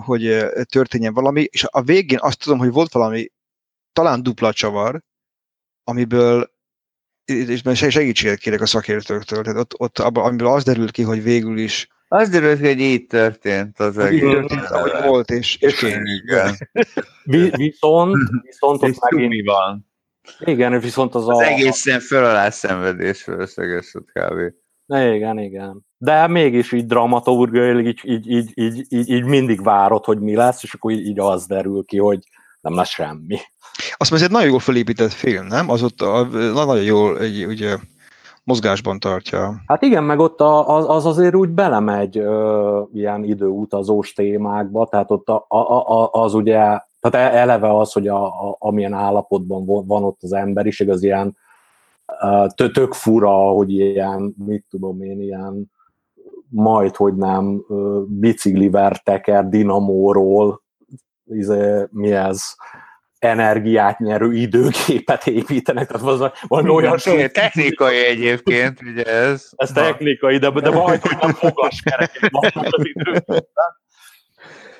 hogy történjen valami, és a végén azt tudom, hogy volt valami talán dupla csavar, amiből és segítséget kérek a szakértőktől, tehát ott, ott abban, amiből az derült ki, hogy végül is az derült ki, hogy így történt az egész. Így történt, ahogy volt, és, és, igen. Viszont, viszont ott megint, van. Igen, viszont az, az a... egészen föl alá szenvedésről összegesült kb. Igen, igen. De mégis így dramaturgiailag így, így, így, így, így, így, mindig várod, hogy mi lesz, és akkor így, így az derül ki, hogy nem lesz semmi. Azt mondja, ez egy nagyon jól felépített film, nem? Az ott a, nagyon jól egy, ugye, mozgásban tartja. Hát igen, meg ott a, az, az azért úgy belemegy ö, ilyen időutazós témákba, tehát ott a, a, a, az ugye tehát e- eleve az, hogy a, a, amilyen állapotban van ott az emberiség, az ilyen tök fura, hogy ilyen, mit tudom én, ilyen majd, hogy nem bicikliver teker dinamóról, izé, mi ez, energiát nyerő időgépet építenek, tehát az valami olyan... Technikai egyébként, ugye ez. Ez technikai, de, de majd, hogy nem az időgépben.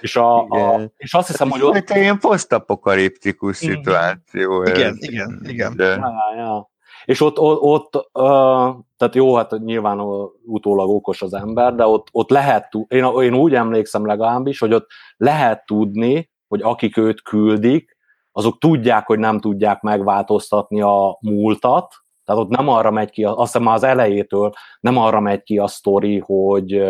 És, a, a, és azt hiszem, hogy ott... Egy ilyen posztapokaliptikus mm. szituáció. Igen, ez. igen, igen. De... Ja, ja. És ott, ott, ott tehát jó, hát nyilván utólag okos az ember, de ott, ott lehet, én, én úgy emlékszem legalábbis, hogy ott lehet tudni, hogy akik őt küldik, azok tudják, hogy nem tudják megváltoztatni a múltat, tehát ott nem arra megy ki, azt hiszem az elejétől nem arra megy ki a sztori, hogy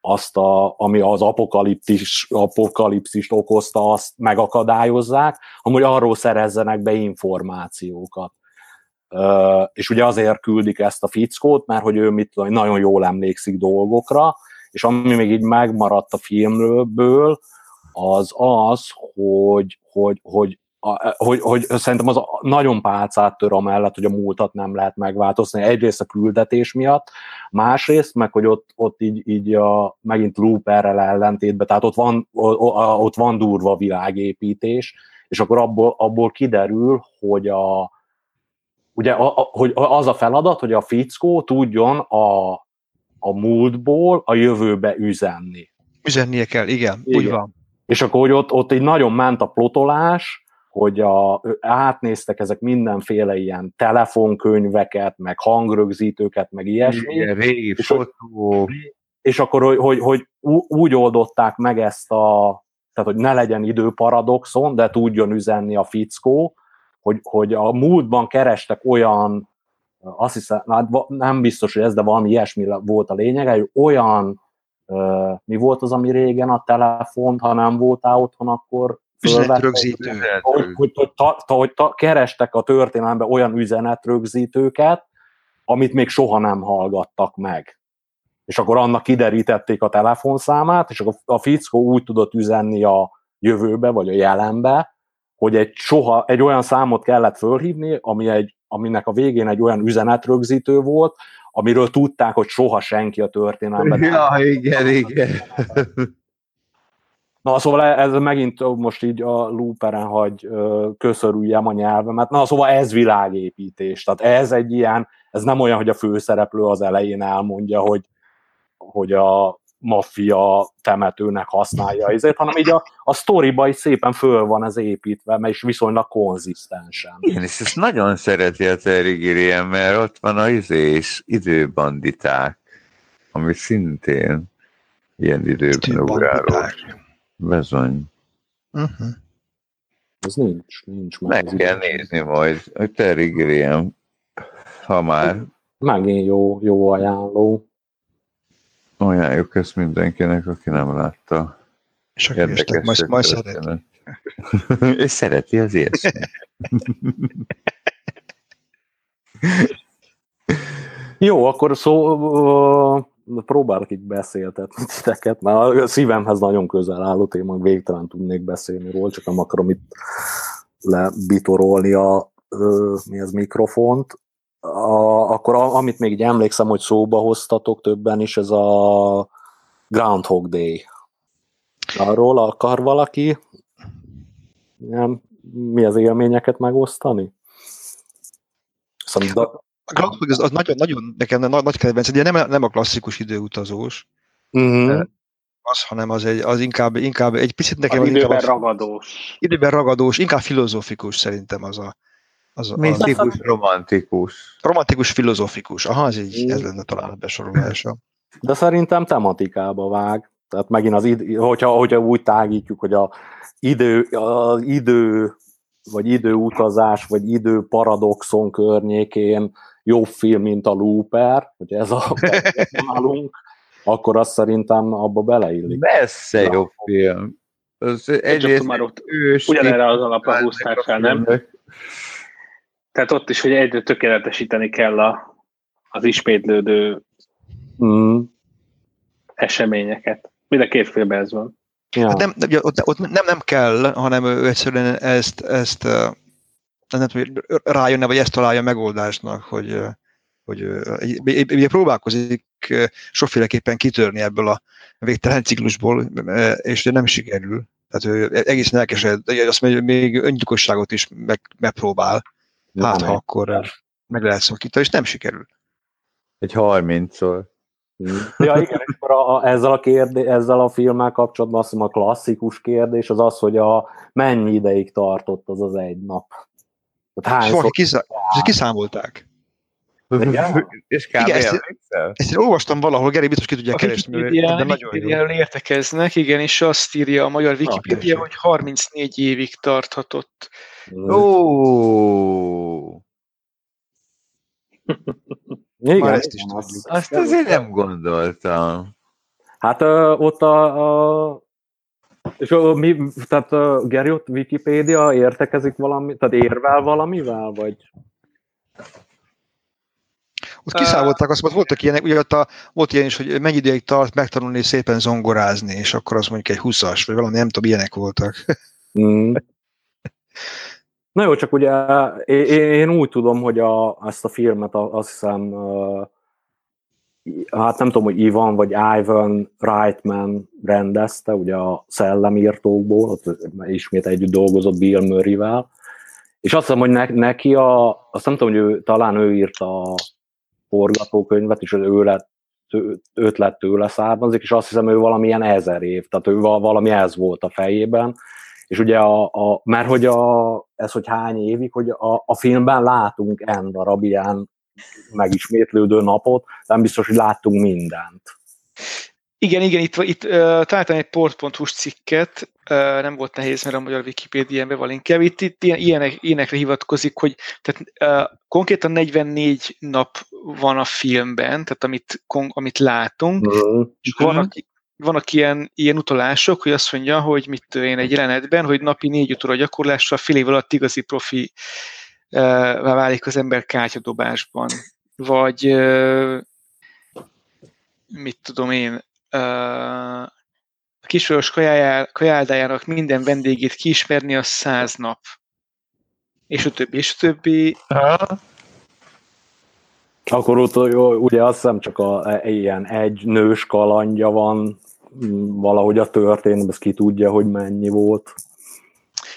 azt, a, ami az apokaliptis, apokalipszist okozta, azt megakadályozzák, hanem hogy arról szerezzenek be információkat. És ugye azért küldik ezt a fickót, mert hogy ő mit nagyon jól emlékszik dolgokra, és ami még így megmaradt a filmből, az az, hogy, hogy, hogy a, hogy, hogy szerintem az nagyon pálcát tör amellett, hogy a múltat nem lehet megváltoztatni. Egyrészt a küldetés miatt, másrészt meg, hogy ott, ott így, így a, megint Looperrel ellentétben, tehát ott van, ott van durva világépítés, és akkor abból, abból kiderül, hogy a, ugye a, a, hogy az a feladat, hogy a fickó tudjon a, a múltból a jövőbe üzenni. Üzennie kell, igen, igen. úgy van. És akkor, hogy ott, ott így nagyon ment a plotolás, hogy a, átnéztek ezek mindenféle ilyen telefonkönyveket, meg hangrögzítőket, meg ilyesmi. Igen, régi és, fotó. És akkor, hogy, hogy, hogy úgy oldották meg ezt a, tehát hogy ne legyen időparadoxon, de tudjon üzenni a fickó, hogy, hogy a múltban kerestek olyan azt hiszem, hát nem biztos, hogy ez, de valami ilyesmi volt a lényege, hogy olyan, mi volt az, ami régen a telefon, ha nem voltál otthon, akkor Üzenetrögzítő. Hogy, hogy, hogy, ta, ta, hogy ta, kerestek a történelemben olyan üzenetrögzítőket, amit még soha nem hallgattak meg. És akkor annak kiderítették a telefonszámát, és akkor a fickó úgy tudott üzenni a jövőbe, vagy a jelenbe, hogy egy soha egy olyan számot kellett fölhívni, ami egy, aminek a végén egy olyan üzenetrögzítő volt, amiről tudták, hogy soha senki a történelemben. Ja, igen, igen. Na, szóval ez megint most így a looperen hagy köszörüljem a nyelvemet. Na, szóval ez világépítés. Tehát ez egy ilyen, ez nem olyan, hogy a főszereplő az elején elmondja, hogy, hogy a maffia temetőnek használja ezért, hanem így a, a sztoriba is szépen föl van ez építve, mert is viszonylag konzisztensen. Igen, és ezt nagyon szereti a Terry Gilliam, mert ott van a izés, időbanditák, ami szintén ilyen időben ugráló. Bezony. Uh-huh. Ez nincs, nincs meg. Meg kell nézni majd, hogy Terry Gilliam, ha már. Megint jó, jó ajánló. Ajánljuk ezt mindenkinek, aki nem látta. És aki Érdekes majd, majd szereti. És szereti az ilyesmi. Jó, akkor szó, próbálok itt beszéltetni titeket, mert a szívemhez nagyon közel álló téma, végtelen tudnék beszélni róla, csak nem akarom itt lebitorolni a mi az mikrofont. A, akkor a, amit még így emlékszem, hogy szóba hoztatok többen is, ez a Groundhog Day. Arról akar valaki nem, mi az élményeket megosztani? Szóval, a Groundhog az, az nagyon, nagyon nekem nagy, nagy kedvenc, ugye nem, nem a klasszikus időutazós, uh-huh. az, hanem az, egy, az inkább, inkább egy picit nekem... Az időben az, ragadós. Időben ragadós, inkább filozófikus szerintem az a, az, Misztikus, romantikus. Romantikus, filozófikus. Aha, ez, így, ez lenne talán a besorolása. De szerintem tematikába vág. Tehát megint az idő, hogyha, hogyha úgy tágítjuk, hogy a idő, az idő vagy időutazás, vagy idő paradoxon környékén jobb film, mint a Looper, hogy ez a nálunk, akkor azt szerintem abba beleillik. Messze jobb film. Az egyrészt már ott ős, ugyanerre az alapra húzták fel, nem? Tehát ott is, hogy egyre tökéletesíteni kell a, az ismétlődő mm. eseményeket. Mind a két filmben ez van. Ja. Hát nem, ott, ott nem, nem kell, hanem ő egyszerűen ezt, ezt nem tudom, rájönne, vagy ezt találja megoldásnak, hogy, hogy ugye próbálkozik sokféleképpen kitörni ebből a végtelen ciklusból, és nem sikerül. Tehát ő egészen elkesered, azt mondja, hogy még öngyilkosságot is meg, megpróbál. Hát, ha akkor meg lehet szokítani, és nem sikerül. Egy 30-szor. Ja, igen, akkor a, a, ezzel, a kérdé, ezzel a filmmel kapcsolatban azt mondom, a klasszikus kérdés az az, hogy a mennyi ideig tartott az az egy nap. Tehát hányszor... Kiszá... kiszámolták. Igen? És kb. Igen, ezt, ezt én olvastam valahol, Geri biztos ki tudja keresni, de nagyon jó. értekeznek, igen, és azt írja a magyar Wikipedia, hogy 34 évig tarthatott. Ó! Oh. Igen, Már ezt is tudjuk. Azt, azt azért nem gondoltam. Hát uh, ott a, a és uh, mi, tehát uh, Geri, ott Wikipédia értekezik valami, tehát érvel valamivel, vagy? Ott kiszámolták azt, hogy voltak ilyenek, ugye ott a, volt ilyen is, hogy mennyi ideig tart megtanulni szépen zongorázni, és akkor az mondjuk egy 20-as, vagy valami, nem tudom, ilyenek voltak. Mm. Na jó, csak ugye én, én úgy tudom, hogy a, ezt a filmet azt hiszem, hát nem tudom, hogy Ivan vagy Ivan Reitman rendezte, ugye a szellemírtókból, ott ismét együtt dolgozott Bill Murray-vel, és azt hiszem, hogy ne, neki a, azt nem tudom, hogy ő, talán ő írta forgatókönyvet, és ő lett, ötlet tőle származik, és azt hiszem, ő valamilyen ezer év, tehát ő valami ez volt a fejében, és ugye, a, a, mert hogy a, ez, hogy hány évig, hogy a, a filmben látunk en darab ilyen megismétlődő napot, nem biztos, hogy láttunk mindent. Igen, igen, itt, itt uh, találtam egy port.hu-s cikket, uh, nem volt nehéz, mert a magyar Wikipédián be van linkje. Itt, itt ilyen, ilyenek, ilyenekre hivatkozik, hogy tehát, uh, konkrétan 44 nap van a filmben, tehát amit, kon, amit látunk, uh-huh. és vannak, vannak ilyen, ilyen utalások, hogy azt mondja, hogy mit én egy jelenetben, hogy napi négy óra gyakorlással fél év alatt igazi profi uh, válik az ember kártyadobásban. Vagy uh, mit tudom én, a kisváros kajáldájának minden vendégét kiismerni a száz nap. És a többi, és a többi. Akkor ott ugye azt hiszem csak a, e, ilyen egy nős kalandja van valahogy a történet, ez ki tudja, hogy mennyi volt.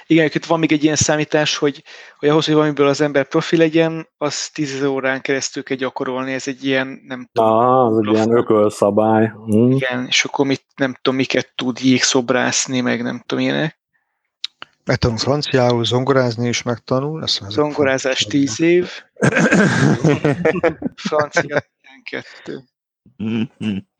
Igen, itt van még egy ilyen számítás, hogy, hogy ahhoz, hogy valamiből az ember profi legyen, az 10 órán keresztül kell gyakorolni, ez egy ilyen, nem tudom. Ah, az egy ilyen ökölszabály. Hm. Igen, és akkor mit, nem tudom, miket tud jégszobrászni, meg nem tudom ilyenek. Megtanul franciául, zongorázni is megtanul. Ezt Zongorázás 10 év. Francia 12.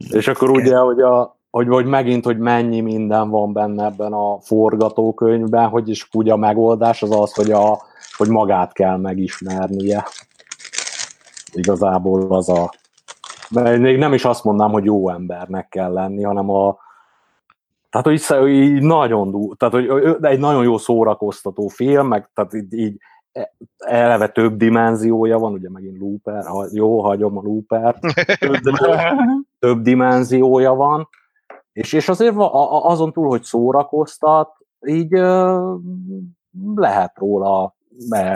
És akkor ugye, hogy a, hogy, hogy megint, hogy mennyi minden van benne ebben a forgatókönyvben, hogy is úgy a megoldás az az, hogy, a, hogy magát kell megismernie. Igazából az a... Még nem is azt mondnám, hogy jó embernek kell lenni, hanem a, tehát, hogy így nagyon, tehát, hogy egy nagyon jó szórakoztató film, meg tehát így, így eleve több dimenziója van, ugye megint looper, ha, jó, hagyom a looper, több, több dimenziója van, és, és azért azon túl, hogy szórakoztat, így lehet róla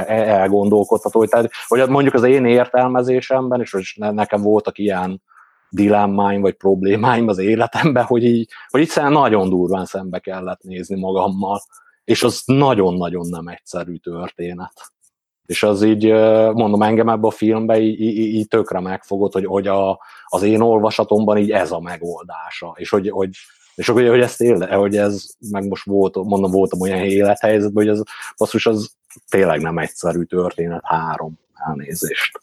elgondolkodható, hogy, tehát, hogy mondjuk az én értelmezésemben, és nekem voltak ilyen dilemmáim vagy problémáim az életemben, hogy így, hogy így nagyon durván szembe kellett nézni magammal, és az nagyon-nagyon nem egyszerű történet. És az így, mondom, engem ebbe a filmbe így, így, így tökre megfogott, hogy, hogy a, az én olvasatomban így ez a megoldása, és hogy, hogy és hogy, hogy ez tényleg, hogy ez, meg most volt, mondom, voltam olyan élethelyzetben, hogy ez basszus, az tényleg nem egyszerű történet, három elnézést.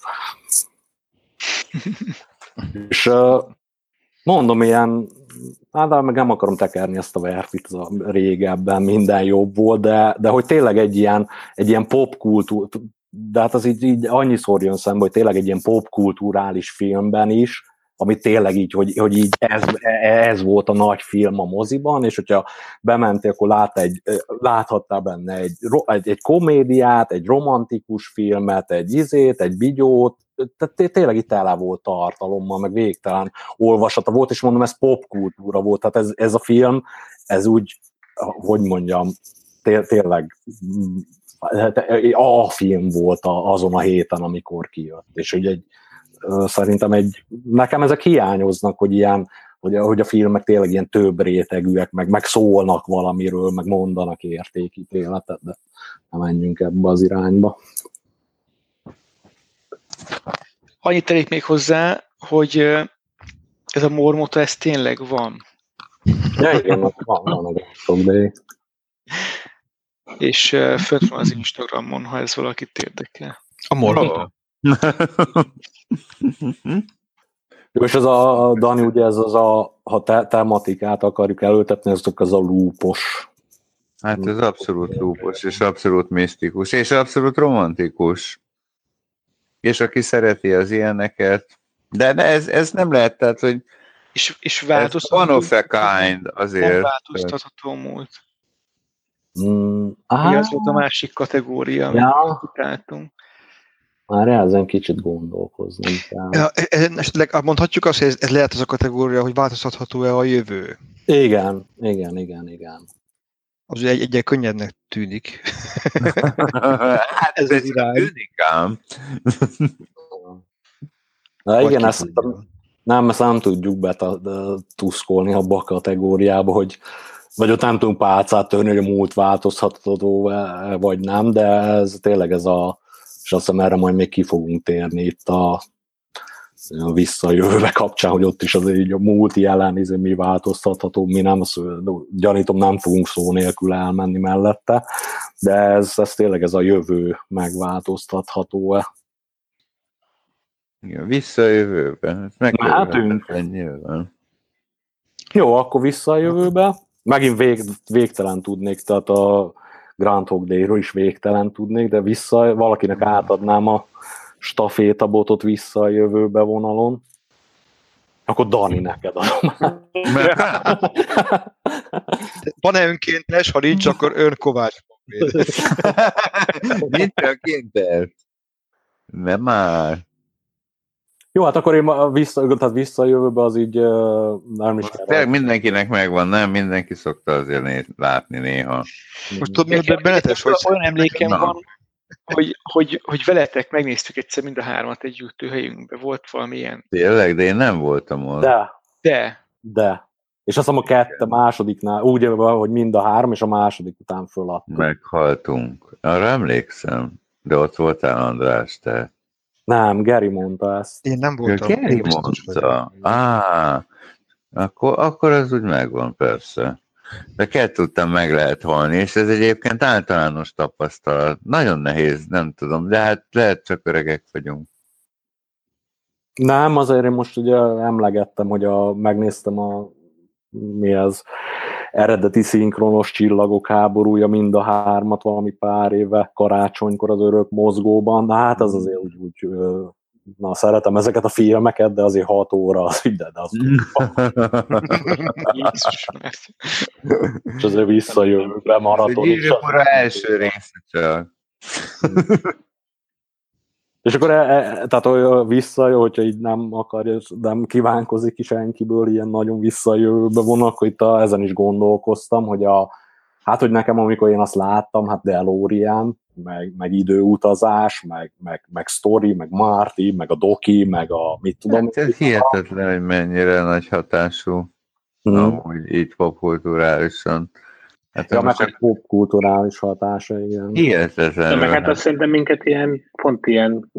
és mondom, ilyen, hát de meg nem akarom tekerni ezt a verfit, a régebben minden jobb volt, de, de hogy tényleg egy ilyen, egy ilyen popkultúr, de hát az így, így annyiszor jön szembe, hogy tényleg egy ilyen popkulturális filmben is, ami tényleg így, hogy, hogy így ez, ez volt a nagy film a moziban, és hogyha bementél, akkor lát egy, láthattál benne egy, egy, egy komédiát, egy romantikus filmet, egy izét, egy bigyót, tehát tényleg itt tele volt tartalommal, meg végtelen olvasata volt, és mondom, ez popkultúra volt, tehát ez, ez a film, ez úgy, hogy mondjam, té- tényleg hát, a film volt azon a héten, amikor kijött, és ugye egy, szerintem egy, nekem ezek hiányoznak, hogy ilyen, hogy a, hogy a filmek tényleg ilyen több rétegűek, meg, meg szólnak valamiről, meg mondanak értékítéletet, de nem menjünk ebbe az irányba. Annyit telik még hozzá, hogy ez a mormota, ez tényleg van. Ja, igen, van, van sok, de... És fönt van az Instagramon, ha ez valakit érdekel. A? Jó, és az a, Dani, ugye ez az a, ha te, tematikát akarjuk előtetni, ez az a lúpos. Hát ez abszolút lúpos, és abszolút misztikus, és abszolút romantikus. És aki szereti az ilyeneket, de, de ez, ez nem lehet, tehát, hogy és, és változtatható. One of a kind azért. Nem változtatható múlt. Mm, Mi az volt a másik kategória, amit ja. utáltunk. Már ezen kicsit gondolkozni kell. Ja, e, e, mondhatjuk azt, hogy ez, ez lehet az a kategória, hogy változtatható-e a jövő? Igen, igen, igen, igen. Az egy, egyel könnyednek tűnik. hát ez, ez irány. tűnik ám. Na igen, ezt nem, ezt nem tudjuk betuszkolni abba a kategóriába, hogy vagy ott nem tudunk pálcát törni, hogy a múlt változható vagy nem, de ez tényleg ez a és azt hiszem erre majd még ki fogunk térni itt a, a visszajövőbe kapcsán, hogy ott is az így a múlt jelen, izé, mi változtatható, mi nem, azt gyanítom nem fogunk szó nélkül elmenni mellette, de ez, ez tényleg ez a jövő megváltoztatható-e. Igen, visszajövőben. Mehetünk. Nyilván. Jó, akkor vissza a jövőbe. Megint vég, végtelen tudnék, tehát a Grand Day-ről is végtelen tudnék, de vissza, valakinek átadnám a stafétabotot vissza a jövőbe vonalon. Akkor Dani, neked adom. Van-e önkéntes, ha nincs, akkor ön Kovács. nincs önkéntes. Nem már. Jó, hát akkor én vissza, tehát vissza a jövőbe az így uh, nem is kell. mindenkinek megvan, nem? Mindenki szokta azért né- látni néha. Most tudod, miért benetes, hogy... Olyan emlékem Na. van, hogy, hogy, hogy veletek megnéztük egyszer mind a hármat egy helyünkbe. Volt valamilyen. Tényleg, de én nem voltam ott. De. De. De. És azt mondom, a kette másodiknál, úgy, hogy mind a három, és a második után föladtuk. Meghaltunk. Arra emlékszem. De ott voltál, András, te. Nem, Geri mondta ezt. Én nem voltam. Ja, Geri mondta. Á, akkor, akkor ez úgy megvan, persze. De kell tudtam, meg lehet halni, és ez egyébként általános tapasztalat. Nagyon nehéz, nem tudom, de hát lehet csak öregek vagyunk. Nem, azért én most ugye emlegettem, hogy a, megnéztem a mi ez, eredeti szinkronos csillagok háborúja, mind a hármat valami pár éve karácsonykor az örök mozgóban, na hát az azért úgy, úgy na szeretem ezeket a filmeket, de azért hat óra az de az És azért visszajövök be maratonosan. Ez egy első csak. És akkor e, e, tehát olyan vissza, hogyha így nem akarja, nem kívánkozik ki senkiből ilyen nagyon visszajövőbe von, akkor itt a, ezen is gondolkoztam, hogy a, hát hogy nekem amikor én azt láttam, hát DeLorean, meg, meg időutazás, meg, meg, meg story, meg Marty, meg a Doki, meg a mit tudom. Hát ez hihetetlen, hogy mennyire nagy hatású, hmm. amúgy így popkulturálisan. Hát ja, meg csak popkulturális hatása, igen. Hihetetlen. De meg hát azt szerintem minket ilyen, pont ilyen,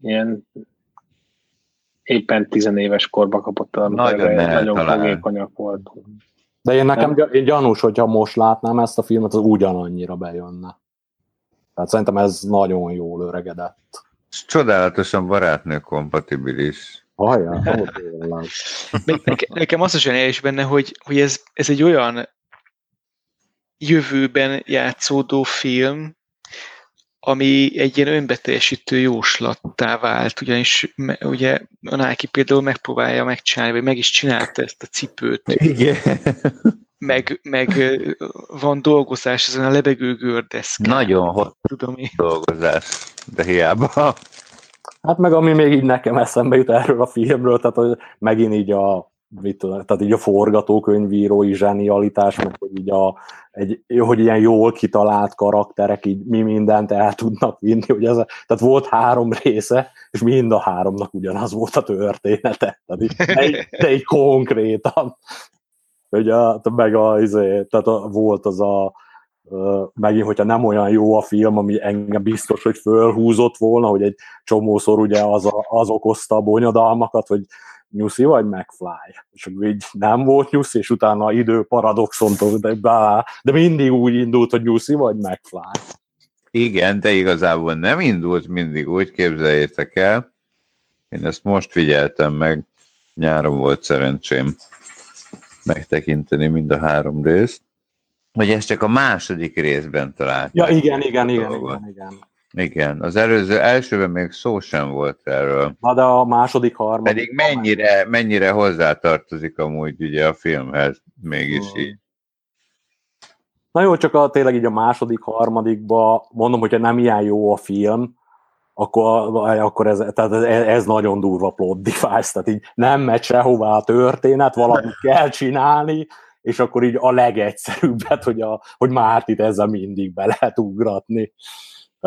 ilyen éppen tizenéves korba kapott, nagyon, nagyon fogékonyak voltunk. De én nekem nem? én gyanús, hogyha most látnám ezt a filmet, az ugyanannyira bejönne. Tehát szerintem ez nagyon jól öregedett. És csodálatosan barátnő kompatibilis. Hajjá, nekem az a zseniális benne, hogy, hogy ez, ez egy olyan jövőben játszódó film, ami egy ilyen önbeteljesítő jóslattá vált, ugyanis ugye a Nike például megpróbálja megcsinálni, vagy meg is csinálta ezt a cipőt. Igen. Meg, meg van dolgozás ezen a lebegő gördeszkán. Nagyon hot Tudom én. dolgozás, de hiába. Hát meg ami még így nekem eszembe jut erről a filmről, tehát hogy megint így a mit tudom, tehát így a forgatókönyvírói zsenialitás, meg hogy így a, egy, hogy ilyen jól kitalált karakterek így mi mindent el tudnak vinni, hogy ez, tehát volt három része, és mind a háromnak ugyanaz volt a története, tehát így, de, de így konkrétan. A, meg a, izé, tehát a, volt az a, megint, hogyha nem olyan jó a film, ami engem biztos, hogy fölhúzott volna, hogy egy csomószor ugye az, a, az okozta a bonyodalmakat, hogy nyuszi vagy McFly. És akkor így nem volt nyuszi, és utána idő paradoxon, de, de mindig úgy indult, hogy nyuszi vagy McFly. Igen, de igazából nem indult mindig úgy, képzeljétek el. Én ezt most figyeltem meg, nyáron volt szerencsém megtekinteni mind a három részt, hogy ez csak a második részben talált. Ja, igen, igen, igen, igen, igen. Igen, az előző elsőben még szó sem volt erről. Na de a második, harmadik... Pedig mennyire, mennyire hozzátartozik amúgy ugye a filmhez, mégis hmm. így. Na jó, csak a, tényleg így a második, harmadikba mondom, hogyha nem ilyen jó a film, akkor, akkor ez, tehát ez, ez nagyon durva plot device, tehát így nem megy sehová a történet, valamit kell csinálni, és akkor így a legegyszerűbbet, hogy, a, hogy Mártit ezzel mindig be lehet ugratni.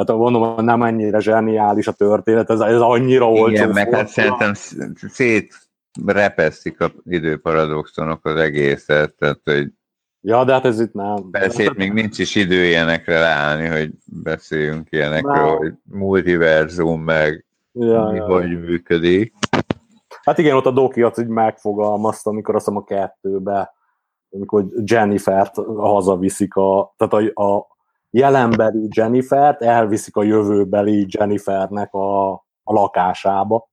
Tehát mondom, nem ennyire zseniális a történet, ez, ez annyira olcsó. Igen, meg hát szerintem szétrepesztik a időparadoxonok az egészet, tehát hogy Ja, de hát ez itt nem. Persze itt még nincs is idő ilyenekre leállni, hogy beszéljünk ilyenekről, nem. hogy multiverzum, meg ja, mi ja. hogy működik. Hát igen, ott a Doki azt így megfogalmazta, amikor azt a kettőbe, amikor Jennifer-t hazaviszik a, tehát a, a jelenbeli Jennifer-t elviszik a jövőbeli Jennifernek a, a lakásába,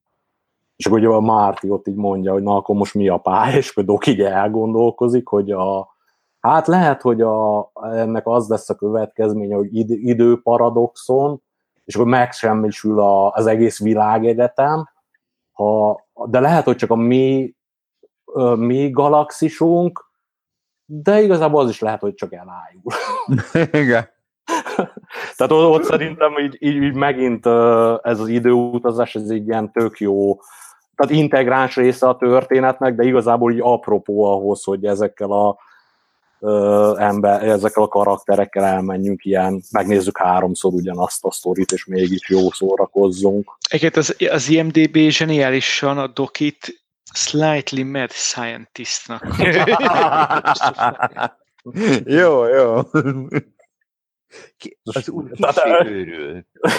és akkor ugye a Márti ott így mondja, hogy na akkor most mi a pálya, és akkor Doki elgondolkozik, hogy a, hát lehet, hogy a, ennek az lesz a következménye, hogy id, időparadoxon, és akkor megsemmisül a, az egész világegyetem, ha, de lehet, hogy csak a mi, mi galaxisunk, de igazából az is lehet, hogy csak elájul. Igen. Tehát ott szerintem így, így, így megint ez az időutazás, ez egy ilyen tök jó, tehát integráns része a történetnek, de igazából így apropó ahhoz, hogy ezekkel a ember, ezekkel a karakterekkel elmenjünk ilyen, megnézzük háromszor ugyanazt a sztorit, és mégis jó szórakozzunk. Egyébként az, az IMDB zseniálisan a dokit slightly mad scientistnak. jó, jó. Az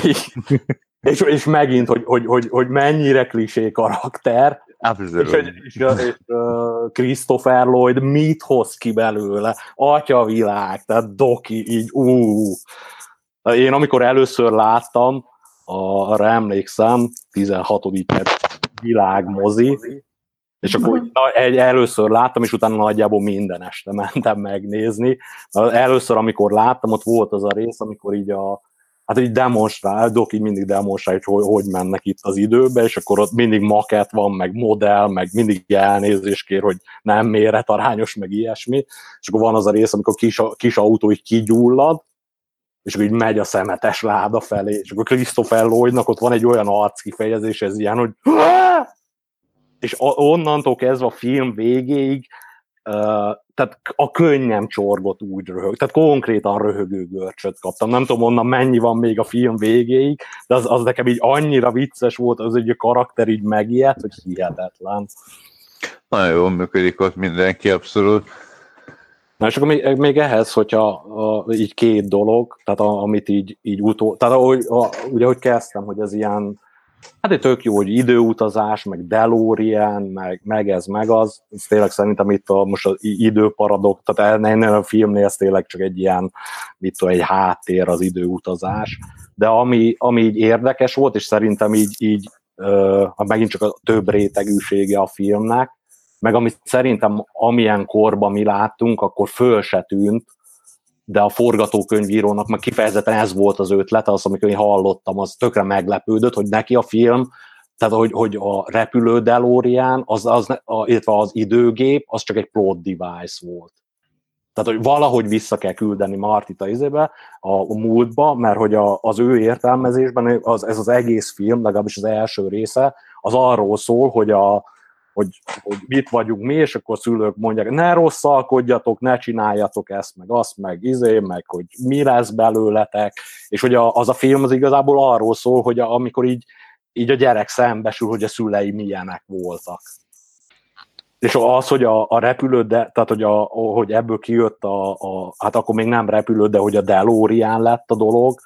és, és megint, hogy, hogy, hogy, hogy mennyire klisé karakter, Abszolút. és, és, és uh, Christopher Lloyd mit hoz ki belőle? Atya világ, tehát Doki, így ú. Én amikor először láttam, arra emlékszem, 16. világmozi, és akkor na, egy, először láttam, és utána nagyjából minden este mentem megnézni. Először, amikor láttam, ott volt az a rész, amikor így a, hát így demonstrál, Doki mindig demonstrál, hogy, hogy mennek itt az időbe, és akkor ott mindig maket van, meg modell, meg mindig elnézés kér, hogy nem méretarányos, meg ilyesmi, és akkor van az a rész, amikor kis, kis autó így kigyullad, és akkor így megy a szemetes láda felé, és akkor Christopher Lloydnak ott van egy olyan arckifejezés, ez ilyen, hogy és onnantól kezdve a film végéig uh, tehát a könnyem csorgott úgy röhög, tehát konkrétan röhögő görcsöt kaptam. Nem tudom onnan mennyi van még a film végéig, de az, az nekem így annyira vicces volt, az egy karakter így megijedt, hogy hihetetlen. Nagyon jól működik ott mindenki, abszolút. Na és akkor még, még ehhez, hogyha a, így két dolog, tehát a, amit így, így utó, tehát ahogy, a, ugye, hogy kezdtem, hogy ez ilyen Hát egy tök jó, hogy időutazás, meg DeLorean, meg, meg ez, meg az. Ez tényleg szerintem itt a, most az időparadok, tehát ennél a filmnél ez tényleg csak egy ilyen, mit tudom, egy háttér az időutazás. De ami, ami így érdekes volt, és szerintem így, így uh, megint csak a több rétegűsége a filmnek, meg amit szerintem amilyen korban mi láttunk, akkor föl se tűnt, de a forgatókönyvírónak meg kifejezetten ez volt az ötlete, az, amikor én hallottam, az tökre meglepődött, hogy neki a film, tehát hogy, hogy a repülő DeLorean, az, az, a, illetve az időgép, az csak egy plot device volt. Tehát, hogy valahogy vissza kell küldeni Martit a izébe, a múltba, mert hogy a, az ő értelmezésben az, ez az egész film, legalábbis az első része, az arról szól, hogy a, hogy, hogy mit vagyunk mi, és akkor szülők mondják, ne rosszalkodjatok, ne csináljatok ezt, meg azt, meg izé, meg hogy mi lesz belőletek, és hogy a, az a film az igazából arról szól, hogy a, amikor így, így a gyerek szembesül, hogy a szülei milyenek voltak. És az, hogy a, a repülő, de, tehát hogy, a, hogy ebből kijött a, a, hát akkor még nem repülő, de hogy a DeLorean lett a dolog,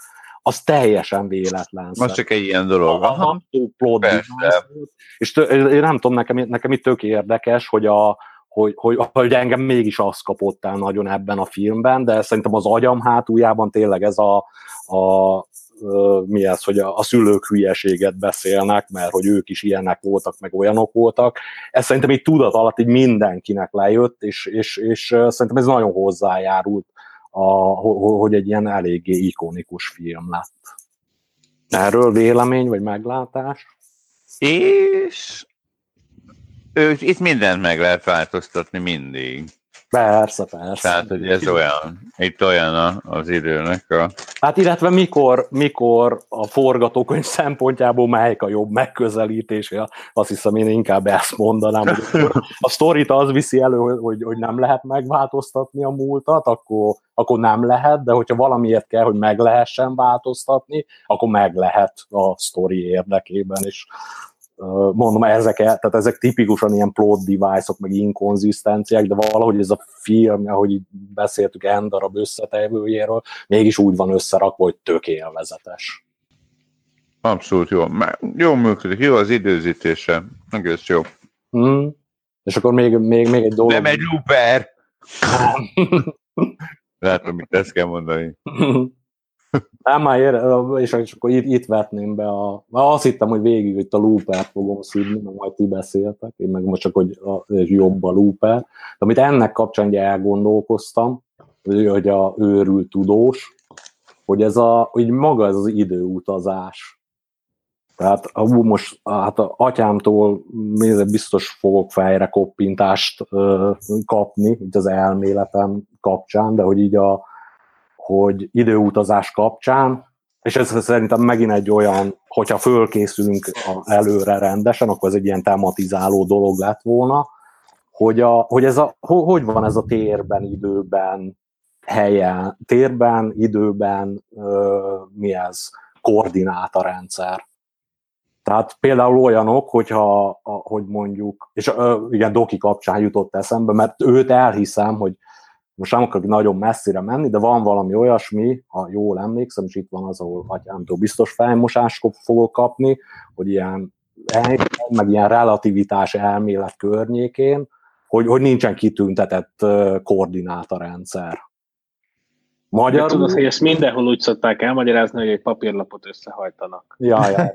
az teljesen véletlen. Most csak egy ilyen dolog. Aha. Plot és tő, én nem tudom, nekem, nekem itt tök érdekes, hogy a, hogy, hogy, hogy engem mégis az kapott el nagyon ebben a filmben, de szerintem az agyam hátuljában tényleg ez a, a mi ez, hogy a, a szülők hülyeséget beszélnek, mert hogy ők is ilyenek voltak, meg olyanok voltak. Ez szerintem egy tudat alatt így mindenkinek lejött, és, és, és szerintem ez nagyon hozzájárult a, hogy egy ilyen eléggé ikonikus film lett. Erről vélemény vagy meglátás? És ő, itt mindent meg lehet változtatni mindig. Persze, persze. Tehát, hogy ez olyan, itt olyan az időnek a... Hát illetve mikor, mikor a forgatókönyv szempontjából melyik a jobb megközelítés, azt hiszem én inkább ezt mondanám, hogy a sztorit az viszi elő, hogy, hogy nem lehet megváltoztatni a múltat, akkor, akkor nem lehet, de hogyha valamiért kell, hogy meg lehessen változtatni, akkor meg lehet a sztori érdekében, és mondom, ezek, tehát ezek tipikusan ilyen plot device-ok, meg inkonzisztenciák, de valahogy ez a film, ahogy így beszéltük N darab összetevőjéről, mégis úgy van összerakva, hogy tök élvezetes. Abszolút jó. Jó működik, jó az időzítése, egész jó. Mm. És akkor még, még, még egy dolog. Nem egy looper! Látom, mit ezt kell mondani. Nem, már ér, és, akkor itt, itt vetném be a... Azt hittem, hogy végig hogy a looper fogom szűrni, mert majd ti beszéltek, én meg most csak, hogy a, jobb a looper. De amit ennek kapcsán ugye elgondolkoztam, hogy a őrült tudós, hogy ez a, hogy maga ez az időutazás. Tehát hú, most hát a atyámtól biztos fogok fejre koppintást ö, kapni, így az elméletem kapcsán, de hogy így a, hogy időutazás kapcsán, és ez szerintem megint egy olyan, hogyha fölkészülünk előre rendesen, akkor ez egy ilyen tematizáló dolog lett volna, hogy, a, hogy ez a, hogy van ez a térben, időben, helyen, térben, időben, ö, mi ez, koordinátarendszer. Tehát például olyanok, hogyha, hogy mondjuk, és ö, igen, Doki kapcsán jutott eszembe, mert őt elhiszem, hogy most nem akarok nagyon messzire menni, de van valami olyasmi, ha jól emlékszem, és itt van az, ahol atyámtól biztos fejmosást fogok kapni, hogy ilyen meg ilyen relativitás elmélet környékén, hogy, hogy nincsen kitüntetett koordinátarendszer. Magyarul... De tudod, hogy ezt mindenhol úgy szokták elmagyarázni, hogy egy papírlapot összehajtanak. Ja, ja.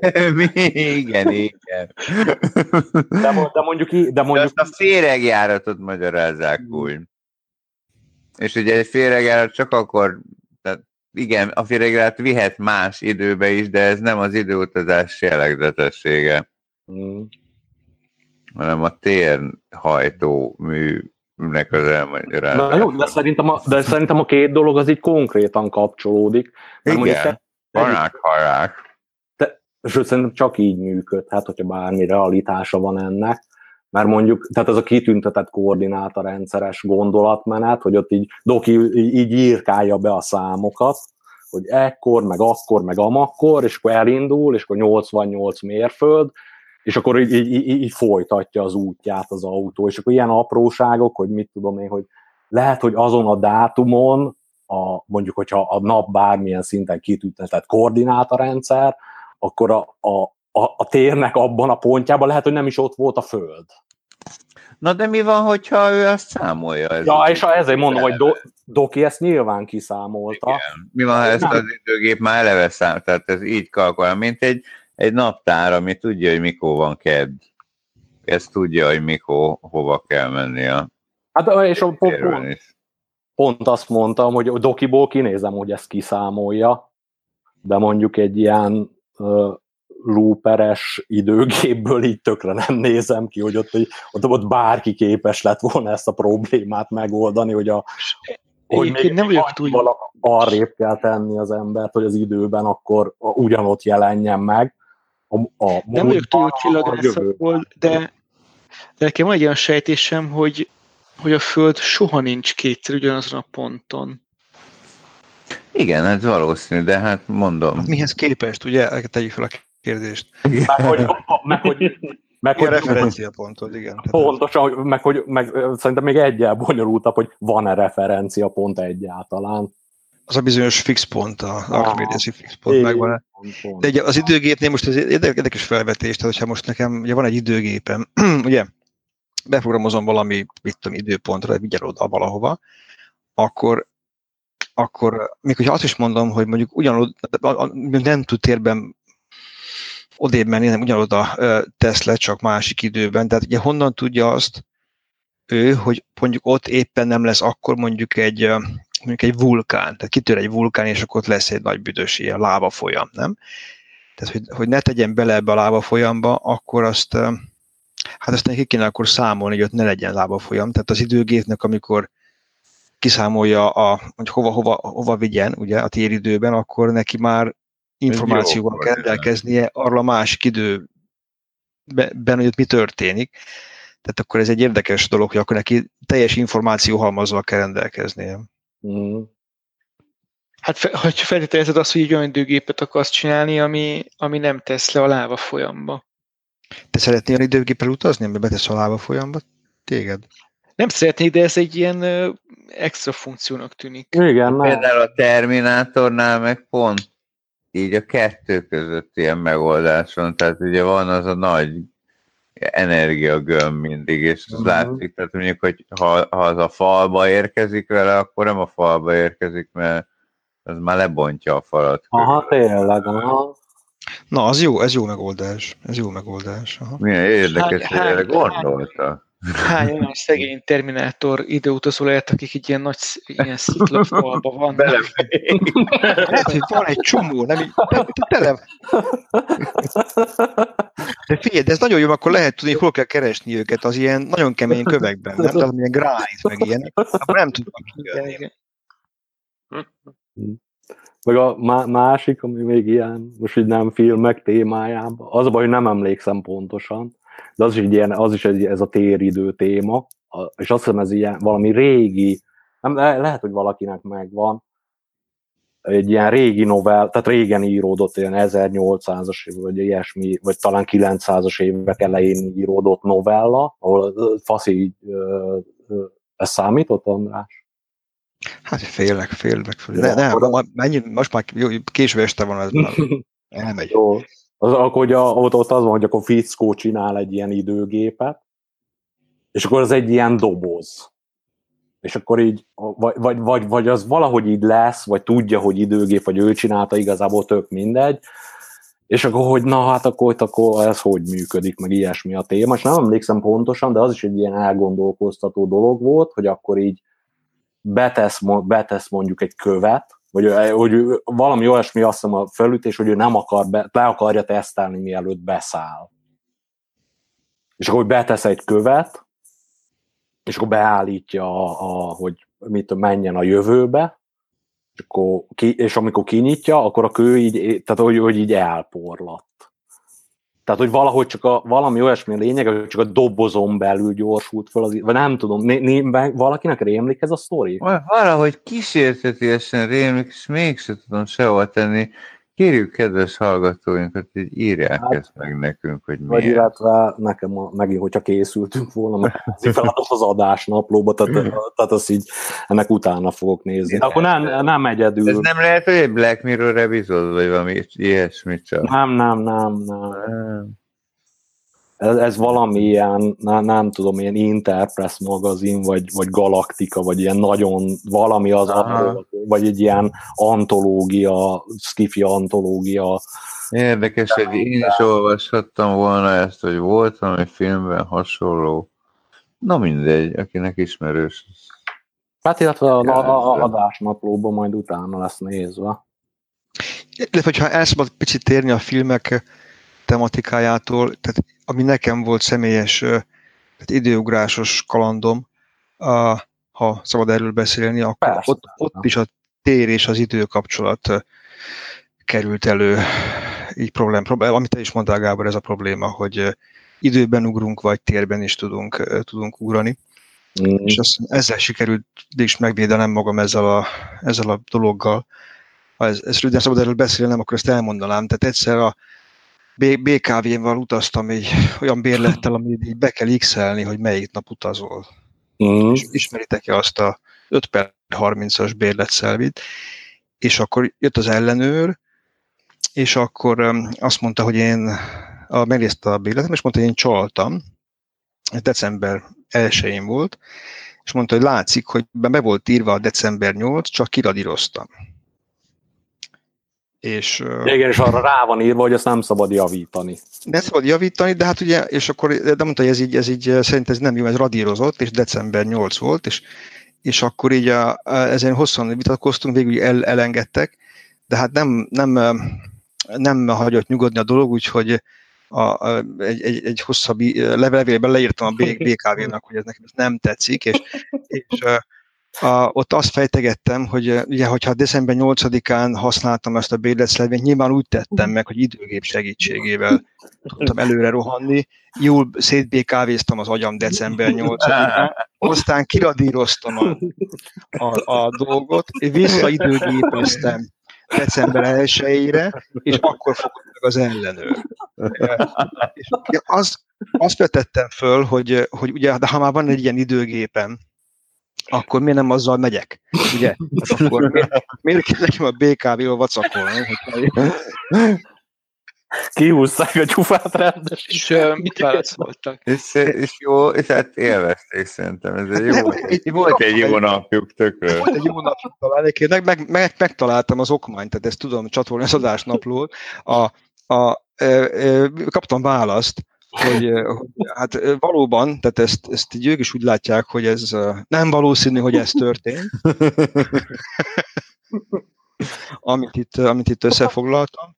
igen, igen. De, de mondjuk... De mondjuk... De azt a féregjáratot magyarázzák úgy. És ugye egy féregjárat csak akkor, tehát igen, a féregjárat vihet más időbe is, de ez nem az időutazás jellegzetessége. Mm. hanem a térhajtó műnek az elmagyarázása. Na jó, de szerintem, a, de szerintem a két dolog az így konkrétan kapcsolódik. Igen, vanák harák. És szerintem csak így működhet, hogyha bármi realitása van ennek mert mondjuk, tehát ez a kitüntetett koordinátorrendszeres gondolatmenet, hogy ott így Doki így írkálja be a számokat, hogy ekkor, meg akkor, meg amakkor, és akkor elindul, és akkor 88 mérföld, és akkor így, így, így, így folytatja az útját az autó, és akkor ilyen apróságok, hogy mit tudom én, hogy lehet, hogy azon a dátumon, a, mondjuk, hogyha a nap bármilyen szinten kitüntetett koordinátorrendszer, akkor a, a, a, a térnek abban a pontjában lehet, hogy nem is ott volt a Föld. Na de mi van, hogyha ő azt számolja? Ez ja, és ezért mondom, hogy Do- Doki ezt nyilván kiszámolta. Igen. Mi van, ha ezt az időgép már eleve szám, tehát ez így kalkulál, mint egy, egy naptár, ami tudja, hogy mikor van kedd. Ezt tudja, hogy mikor, hova kell mennie. Hát és a pont, pont, pont azt mondtam, hogy Dokiból kinézem, hogy ezt kiszámolja, de mondjuk egy ilyen looperes időgépből így tökre nem nézem ki, hogy ott, ott, ott bárki képes lett volna ezt a problémát megoldani, hogy a hogy még nem vagyok túl... arrébb kell tenni az embert, hogy az időben akkor ugyanott jelenjen meg. A, a nem vagyok túl csillagrászakból, de, de nekem van egy olyan sejtésem, hogy, hogy a Föld soha nincs kétszer ugyanazon a ponton. Igen, ez valószínű, de hát mondom. Hát mihez képest, ugye? Tegyük fel a kérdést. Meg hogy, meg, hogy, meg, hogy referenciapontod, igen. Pontosan, meg, hogy, meg, szerintem még egyel bonyolultabb, hogy van-e referenciapont egyáltalán. Az a bizonyos fix pont, a Archimedes fix pont megvan. De ugye az időgépnél most ez érdekes felvetés, tehát hogyha most nekem ugye van egy időgépem, ugye beprogramozom valami, mit tudom, időpontra, vigyel oda valahova, akkor akkor még hogyha azt is mondom, hogy mondjuk ugyanúgy nem tud térben odébb menni, nem ugyanoda tesz le, csak másik időben. Tehát ugye honnan tudja azt ő, hogy mondjuk ott éppen nem lesz akkor mondjuk egy, mondjuk egy vulkán, tehát kitör egy vulkán, és akkor ott lesz egy nagy büdös ilyen láva folyam, nem? Tehát, hogy, hogy ne tegyen bele ebbe a láva folyamba, akkor azt, hát azt neki kéne akkor számolni, hogy ott ne legyen lába folyam. Tehát az időgépnek, amikor kiszámolja, a, hogy hova, hova, hova vigyen ugye, a téridőben, akkor neki már információval kell rendelkeznie arra a másik időben, hogy ott mi történik. Tehát akkor ez egy érdekes dolog, hogy akkor neki teljes információhalmazzal kell rendelkeznie. Mm. Hát, ha feltételezed azt, hogy egy olyan időgépet akarsz csinálni, ami, ami nem tesz le a láva folyamba. Te szeretnél időgéppel utazni, ami betesz a láva folyamba? Téged? Nem szeretnék, de ez egy ilyen extra funkciónak tűnik. Igen, Például a Terminátornál meg pont így a kettő között ilyen megoldás van, tehát ugye van az a nagy energiagömb mindig, és az uh-huh. látszik, tehát mondjuk, hogy ha, ha az a falba érkezik vele, akkor nem a falba érkezik, mert Ez már lebontja a falat. Aha, tényleg, aha. Na, az jó, ez jó megoldás. Ez jó megoldás. Aha. Milyen érdekes, Hány- hogy erre gondolta. Hány olyan szegény Terminátor időutazó lehet, akik egy ilyen nagy ilyen sziklafalba vannak. Bele Lehet, hogy van egy csomó, nem így, te- te- tele. De figyelj, de ez nagyon jó, akkor lehet tudni, hol kell keresni őket az ilyen nagyon kemény kövekben, nem? Tehát milyen gránit, meg ilyen. Akkor nem Igen, kijönni. Meg a má- másik, ami még ilyen, most így nem filmek témájában, az a baj, hogy nem emlékszem pontosan, de az is, egy ilyen, az is egy, ez a téridő téma, és azt hiszem ez ilyen valami régi, nem, le- lehet, hogy valakinek megvan, egy ilyen régi novell, tehát régen íródott, ilyen 1800-as év, vagy ilyesmi, vagy talán 900-as évek elején íródott novella, ahol faszi így, ez számított, András? Hát félnek. Jó, De, nem, akkor- ma, mennyi, most már jó, késő este van, ez már elmegy. Jó. Az, akkor ugye, ott, ott az van, hogy akkor fickó csinál egy ilyen időgépet, és akkor az egy ilyen doboz. És akkor így, vagy, vagy, vagy, vagy az valahogy így lesz, vagy tudja, hogy időgép, vagy ő csinálta, igazából tök mindegy, és akkor, hogy na hát akkor, akkor ez hogy működik, meg ilyesmi a téma, és nem emlékszem pontosan, de az is egy ilyen elgondolkoztató dolog volt, hogy akkor így betesz, betesz mondjuk egy követ, hogy ő- valami olyasmi azt hiszem a felütés, hogy ő nem akar, be, le akarja tesztelni, mielőtt beszáll. És akkor hogy betesz egy követ, és akkor beállítja, a, a, hogy mit menjen a jövőbe, és, akkor ki, és amikor kinyitja, akkor a kő így, tehát hogy, hogy így elporlat. Tehát, hogy valahogy csak a, valami olyasmi lényeg, hogy csak a dobozon belül gyorsult fel, az, vagy nem tudom, né, né, valakinek rémlik ez a sztori? Valahogy kísértetiesen rémlik, és mégse tudom sehol tenni. Kérjük kedves hallgatóinkat, hogy írják Hát, ezt meg nekünk, hogy Vagy miért. illetve nekem a, megint, hogyha készültünk volna, meg ezért feladat az adásnaplóba, tehát, tehát azt így ennek utána fogok nézni. De akkor nem, nem egyedül. Ez nem lehet, hogy egy Black Mirror epizód, vagy valami ilyesmit csak. Nem, nem, nem, nem. Nem. Ez, ez valami ilyen, nem, nem tudom, ilyen Interpress magazin, vagy, vagy Galaktika, vagy ilyen nagyon valami az, Aha. vagy egy ilyen antológia, skifi antológia. Érdekes, hogy én is olvashattam volna ezt, hogy volt valami filmben hasonló. Na mindegy, akinek ismerős. Hát illetve a, a, a adásnaplóban majd utána lesz nézve. Illetve, hogyha el szabad picit térni a filmek tematikájától, tehát ami nekem volt személyes tehát időugrásos kalandom, a, ha szabad erről beszélni, akkor Persze. ott, ott is a tér és az idő kapcsolat került elő, így problém, problém, amit te is mondtál, Gábor, ez a probléma, hogy időben ugrunk, vagy térben is tudunk, tudunk ugrani. Mm. És azt, ezzel sikerült is megvédenem magam ezzel a, ezzel a dologgal. Ha ez, ez röviden szabad erről beszélnem, akkor ezt elmondanám. Tehát egyszer a BKV-val utaztam egy olyan bérlettel, amit így be kell x hogy melyik nap utazol. Mm. És ismeritek-e azt a 5 per 30-as bérletszelvit? És akkor jött az ellenőr, és akkor um, azt mondta, hogy én a, megnézte a bérletem, és mondta, hogy én csaltam. Ez december 1 volt, és mondta, hogy látszik, hogy be volt írva a december 8, csak kiradíroztam. És, Igen, és arra rá van írva, hogy ezt nem szabad javítani. ezt szabad javítani, de hát ugye, és akkor, de mondta, hogy ez így, ez így szerint ez nem jó, ez radírozott, és december 8 volt, és, és akkor így a, ezen hosszan vitatkoztunk, végül el, elengedtek, de hát nem, nem, nem hagyott nyugodni a dolog, úgyhogy a, a, egy, egy, egy hosszabb levélben leírtam a BKV-nak, hogy ez nekem ez nem tetszik, és, és a, ott azt fejtegettem, hogy ö, ugye, hogyha december 8-án használtam ezt a bérletszlevényt, nyilván úgy tettem meg, hogy időgép segítségével tudtam előre rohanni. Jól szétbékávéztam az agyam december 8-án, aztán kiradíroztam a, a, a dolgot, visszaidőgépeztem december 1-ére, és akkor fogott meg az ellenőr. És az, azt vetettem föl, hogy, hogy ugye, de ha már van egy ilyen időgépem, akkor miért nem azzal megyek? Ugye? Hát akkor miért, miért kell nekem a BKV-val vacakolni? Kihúzták a csufát rendes. És uh, mit válaszoltak? És, és jó, és hát élvezték szerintem. Ez egy jó, egy, volt egy jó napjuk tökről. Volt egy jó napjuk talán, meg, meg, meg, megtaláltam az okmányt, tehát ezt tudom csatolni az adásnaplót. A, a, e, e, kaptam választ, hogy, hogy hát valóban, tehát ezt, ezt így ők is úgy látják, hogy ez nem valószínű, hogy ez történt. amit itt, amit itt összefoglaltam.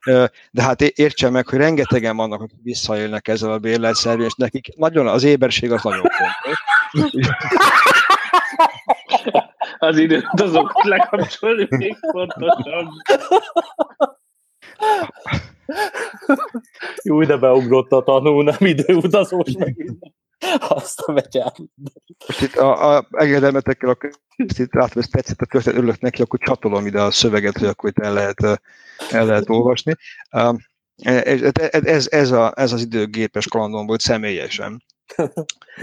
De hát értsen meg, hogy rengetegen vannak, akik visszaélnek ezzel a bérletszervi, és nekik nagyon, az éberség az nagyon fontos. Az időt azok lekapcsolni még fontosabb. Jó, de beugrott a tanú, nem időutazós megint. Azt a metyát. Most itt a, a engedelmetekkel, akkor itt látom, hogy tetszett a történet, örülök neki, akkor csatolom ide a szöveget, hogy akkor itt el lehet, el lehet olvasni. Ez, ez, ez, a, ez az időgépes kalandom volt személyesen.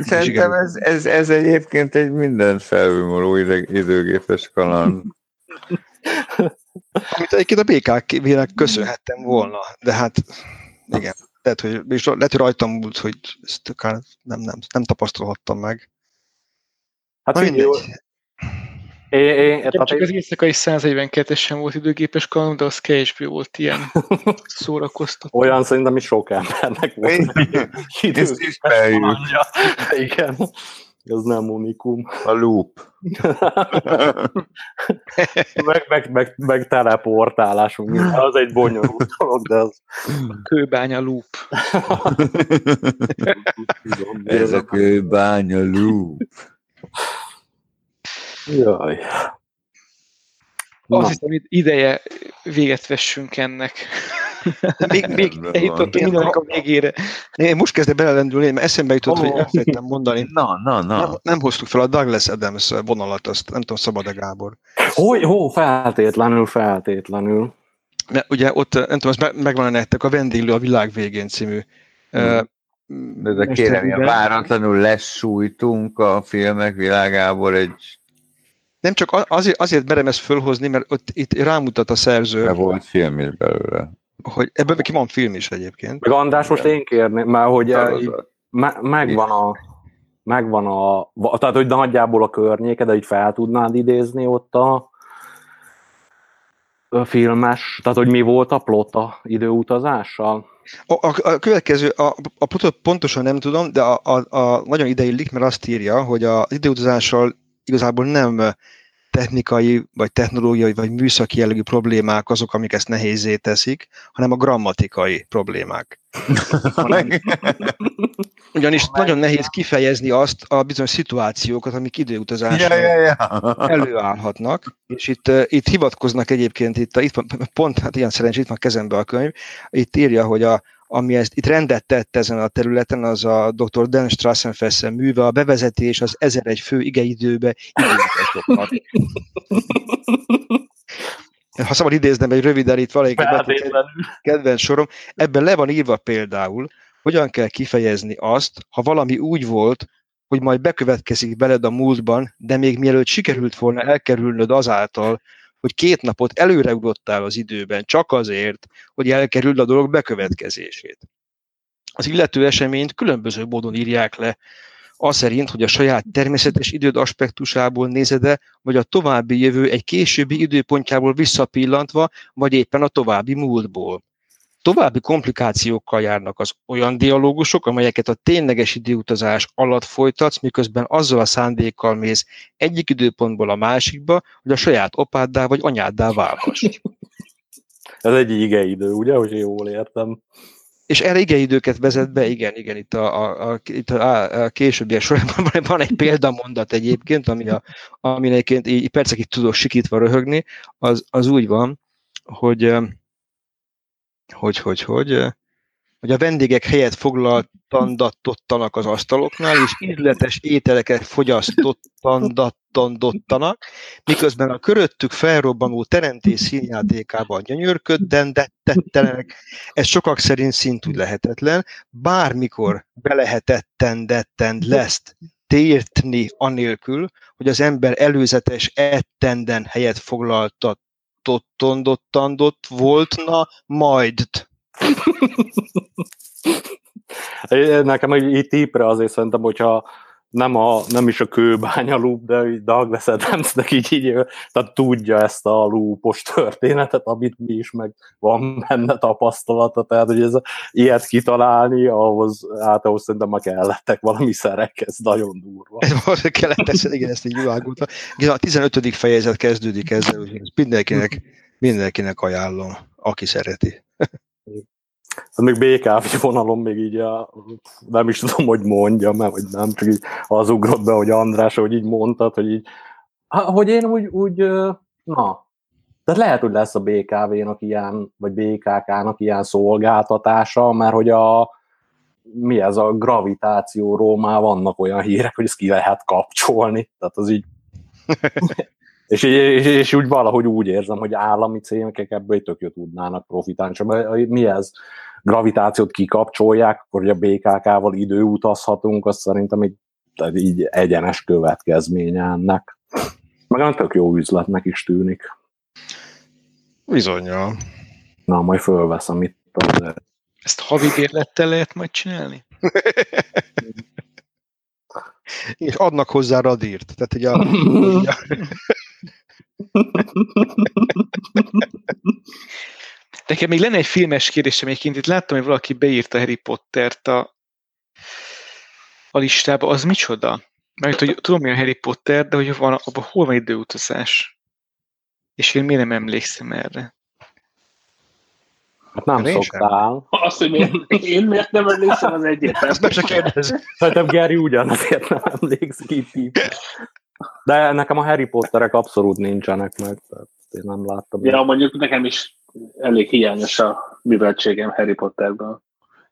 Szerintem ez, ez, ez egyébként egy minden felülmúló időgépes kaland. Amit egyébként a BKV-nek köszönhettem volna, de hát igen lehet, hogy, és lehet, hogy rajtam múlt, hogy ezt akár nem, nem, nem tapasztalhattam meg. Hát figyelj, én, én, én, csak az éjszakai 142 sem volt időgépes kaland, de az kevésbé volt ilyen szórakoztató. Olyan szerintem is sok embernek volt. Igen. Ez nem unikum. A loop. meg, meg, meg, meg teleportálásunk. Az egy bonyolult dolog, de az... Kőbánya loop. Ez a kőbánya loop. Jaj. Azt hiszem, ideje véget vessünk ennek. még, még eljutottunk mindennek a végére. Én most kezdek belelendülni, mert eszembe jutott, oh. hogy elfelejtem mondani. Na, na, na. Nem, nem hoztuk fel a Douglas Adams vonalat, azt nem tudom, szabad-e Gábor. Hogy, hó, feltétlenül, feltétlenül. Mert ugye ott, nem tudom, az megvan nektek a Vendéglő a világ végén című hmm. De, de kérem, váratlanul lesújtunk a filmek világából egy nem csak azért, azért merem ezt fölhozni, mert ott itt rámutat a szerző. De volt film is belőle. Hogy ebben ki van film is egyébként. Meg András, most én kérném, mert hogy eh, me, megvan a megvan a, tehát hogy nagyjából a környéke, de így fel tudnád idézni ott a, a filmes, tehát hogy mi volt a plot a időutazással? A, a, a következő, a, a plotot pontosan nem tudom, de a, a, a nagyon ideillik, mert azt írja, hogy az időutazással igazából nem technikai, vagy technológiai, vagy műszaki jellegű problémák azok, amik ezt nehézé teszik, hanem a grammatikai problémák. Ugyanis nagyon nehéz kifejezni azt a bizonyos szituációkat, amik időutazásra ja, ja, ja. előállhatnak, és itt, itt hivatkoznak egyébként, itt, itt pont, hát ilyen szerencsé, itt van kezembe a könyv, itt írja, hogy a, ami ezt itt rendet tett ezen a területen, az a dr. Dan Strassenfessen műve, a bevezetés az 1001 fő igeidőbe. Ha szabad idéznem egy röviden itt valamelyik kedvenc sorom, ebben le van írva például, hogyan kell kifejezni azt, ha valami úgy volt, hogy majd bekövetkezik beled a múltban, de még mielőtt sikerült volna elkerülnöd azáltal, hogy két napot előreugrottál az időben csak azért, hogy elkerüld a dolog bekövetkezését. Az illető eseményt különböző módon írják le, az szerint, hogy a saját természetes időd aspektusából nézed-e, vagy a további jövő egy későbbi időpontjából visszapillantva, vagy éppen a további múltból. További komplikációkkal járnak az olyan dialógusok, amelyeket a tényleges időutazás alatt folytatsz, miközben azzal a szándékkal mész egyik időpontból a másikba, hogy a saját apáddá vagy anyáddá válhass. Ez egy igeidő, ugye, hogy jól értem. És erre igeidőket vezet be, igen, igen, itt a, a, a, itt a, a későbbiek sorában van egy példamondat egyébként, ami a, ami egyébként így percekig tudok sikítva röhögni, az, az úgy van, hogy hogy, hogy, hogy, hogy a vendégek helyet foglaltandattottanak az asztaloknál, és ízletes ételeket fogyasztottandattandottanak, miközben a köröttük felrobbanó teremtés színjátékában gyönyörköddendetettenek. Ez sokak szerint szintúgy lehetetlen. Bármikor belehetetten dettend lesz tértni anélkül, hogy az ember előzetes ettenden helyet foglaltat tottondott voltna majd. Nekem így típre azért szerintem, hogyha nem, a, nem is a kőbánya loop, de Douglas Adamsnek így, így tehát tudja ezt a loopos történetet, amit mi is, meg van benne tapasztalata, tehát hogy ez, ilyet kitalálni, ahhoz, hát ahhoz szerintem ma kellettek valami szerek, ez nagyon durva. Ez most kellett, igen, ezt így világulta. A 15. fejezet kezdődik ezzel, hogy mindenkinek, mindenkinek ajánlom, aki szereti. Ez még BKV vonalon még így a, nem is tudom, hogy mondja, mert vagy nem, csak így az ugrott be, hogy András, hogy így mondtad, hogy így, hogy én úgy, úgy na, tehát lehet, hogy lesz a BKV-nak ilyen, vagy BKK-nak ilyen szolgáltatása, mert hogy a, mi ez a gravitációról már vannak olyan hírek, hogy ezt ki lehet kapcsolni, tehát az így és, és, és, úgy valahogy úgy érzem, hogy állami cégek ebből tök jó tudnának profitálni. Csak mi ez? Gravitációt kikapcsolják, akkor hogy a BKK-val időutazhatunk, azt szerintem így, tehát így egyenes következménye ennek. Meg tök jó üzletnek is tűnik. Bizonyal. Na, majd fölveszem itt. Az... Ezt havi bérlettel lehet majd csinálni? És adnak hozzá radírt. Tehát, hogy a, Nekem még lenne egy filmes kérdésem egyébként, itt láttam, hogy valaki beírta Harry Pottert a, a listába, az micsoda? Mert hogy tudom, mi a Harry Potter, de hogy van, abban hol van időutazás? És én miért nem emlékszem erre? Hát nem én szoktál. Azt, hogy miért, én miért nem emlékszem, az egyértelmű. Ezt meg se kérdez. Szerintem Gary ugyanazért nem emlékszik így. De nekem a Harry Potterek abszolút nincsenek meg, tehát én nem láttam. Ja, mondjuk nekem is elég hiányos a műveltségem Harry Potterből.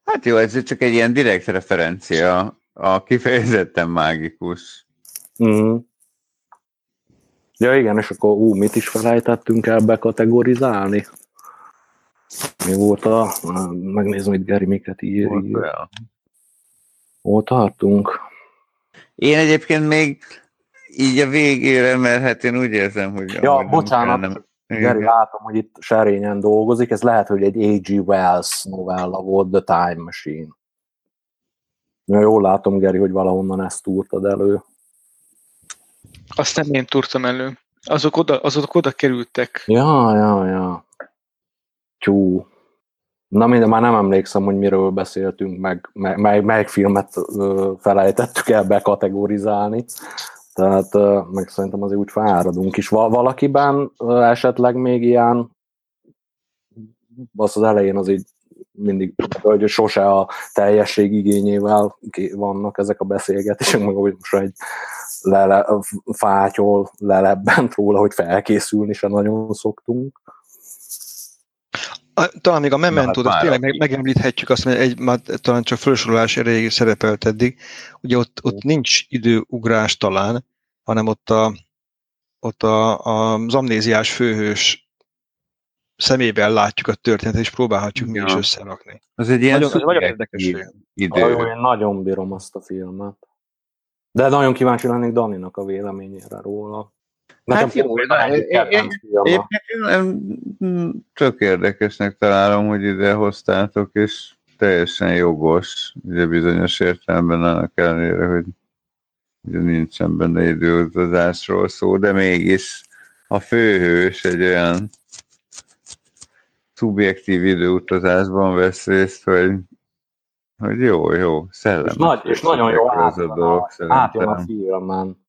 Hát jó, ez csak egy ilyen direkt referencia, a kifejezetten mágikus. Mm. Ja igen, és akkor ú, mit is felejtettünk el bekategorizálni? Mi volt a... Megnézem, hogy Geri miket ír. Hol tartunk? Én egyébként még így a végére, mert hát én úgy érzem, hogy... Ja, bocsánat, nem, Geri, látom, hogy itt serényen dolgozik, ez lehet, hogy egy A.G. Wells novella volt, The Time Machine. Ja, jól látom, Geri, hogy valahonnan ezt túrtad elő. Azt nem én túrtam elő. Azok oda, azok oda kerültek. Ja, ja, ja. Csú. Na minden, már nem emlékszem, hogy miről beszéltünk, meg mely, melyik filmet felejtettük el bekategorizálni. Tehát meg szerintem azért úgy fáradunk is. Valakiben esetleg még ilyen, az az elején az így mindig, hogy sose a teljesség igényével vannak ezek a beszélgetések, meg hogy most egy lele, fátyol lelebbent róla, hogy felkészülni se nagyon szoktunk. Talán még a memento hát tényleg meg, megemlíthetjük azt, hogy egy, már talán csak felsorolás erejéig szerepelt eddig, ugye ott, ott nincs időugrás talán, hanem ott, a, ott a, a, az amnéziás főhős szemében látjuk a történetet, és próbálhatjuk ja. mi is összerakni. Az egy ilyen nagyon, nagyon érdekes idő. Nagyon, én nagyon bírom azt a filmet. De nagyon kíváncsi lennék Daninak a véleményére róla. Nekem hát jó, én tök érdekesnek találom, hogy ide hoztátok, és teljesen jogos, ugye bizonyos értelemben annak ellenére, hogy ugye nincsen benne időutazásról szó, de mégis a főhős egy olyan szubjektív időutazásban vesz részt, hogy, hogy jó, jó, szellemes. És, nagy, és nagyon jó átjön a, átjön a filmen.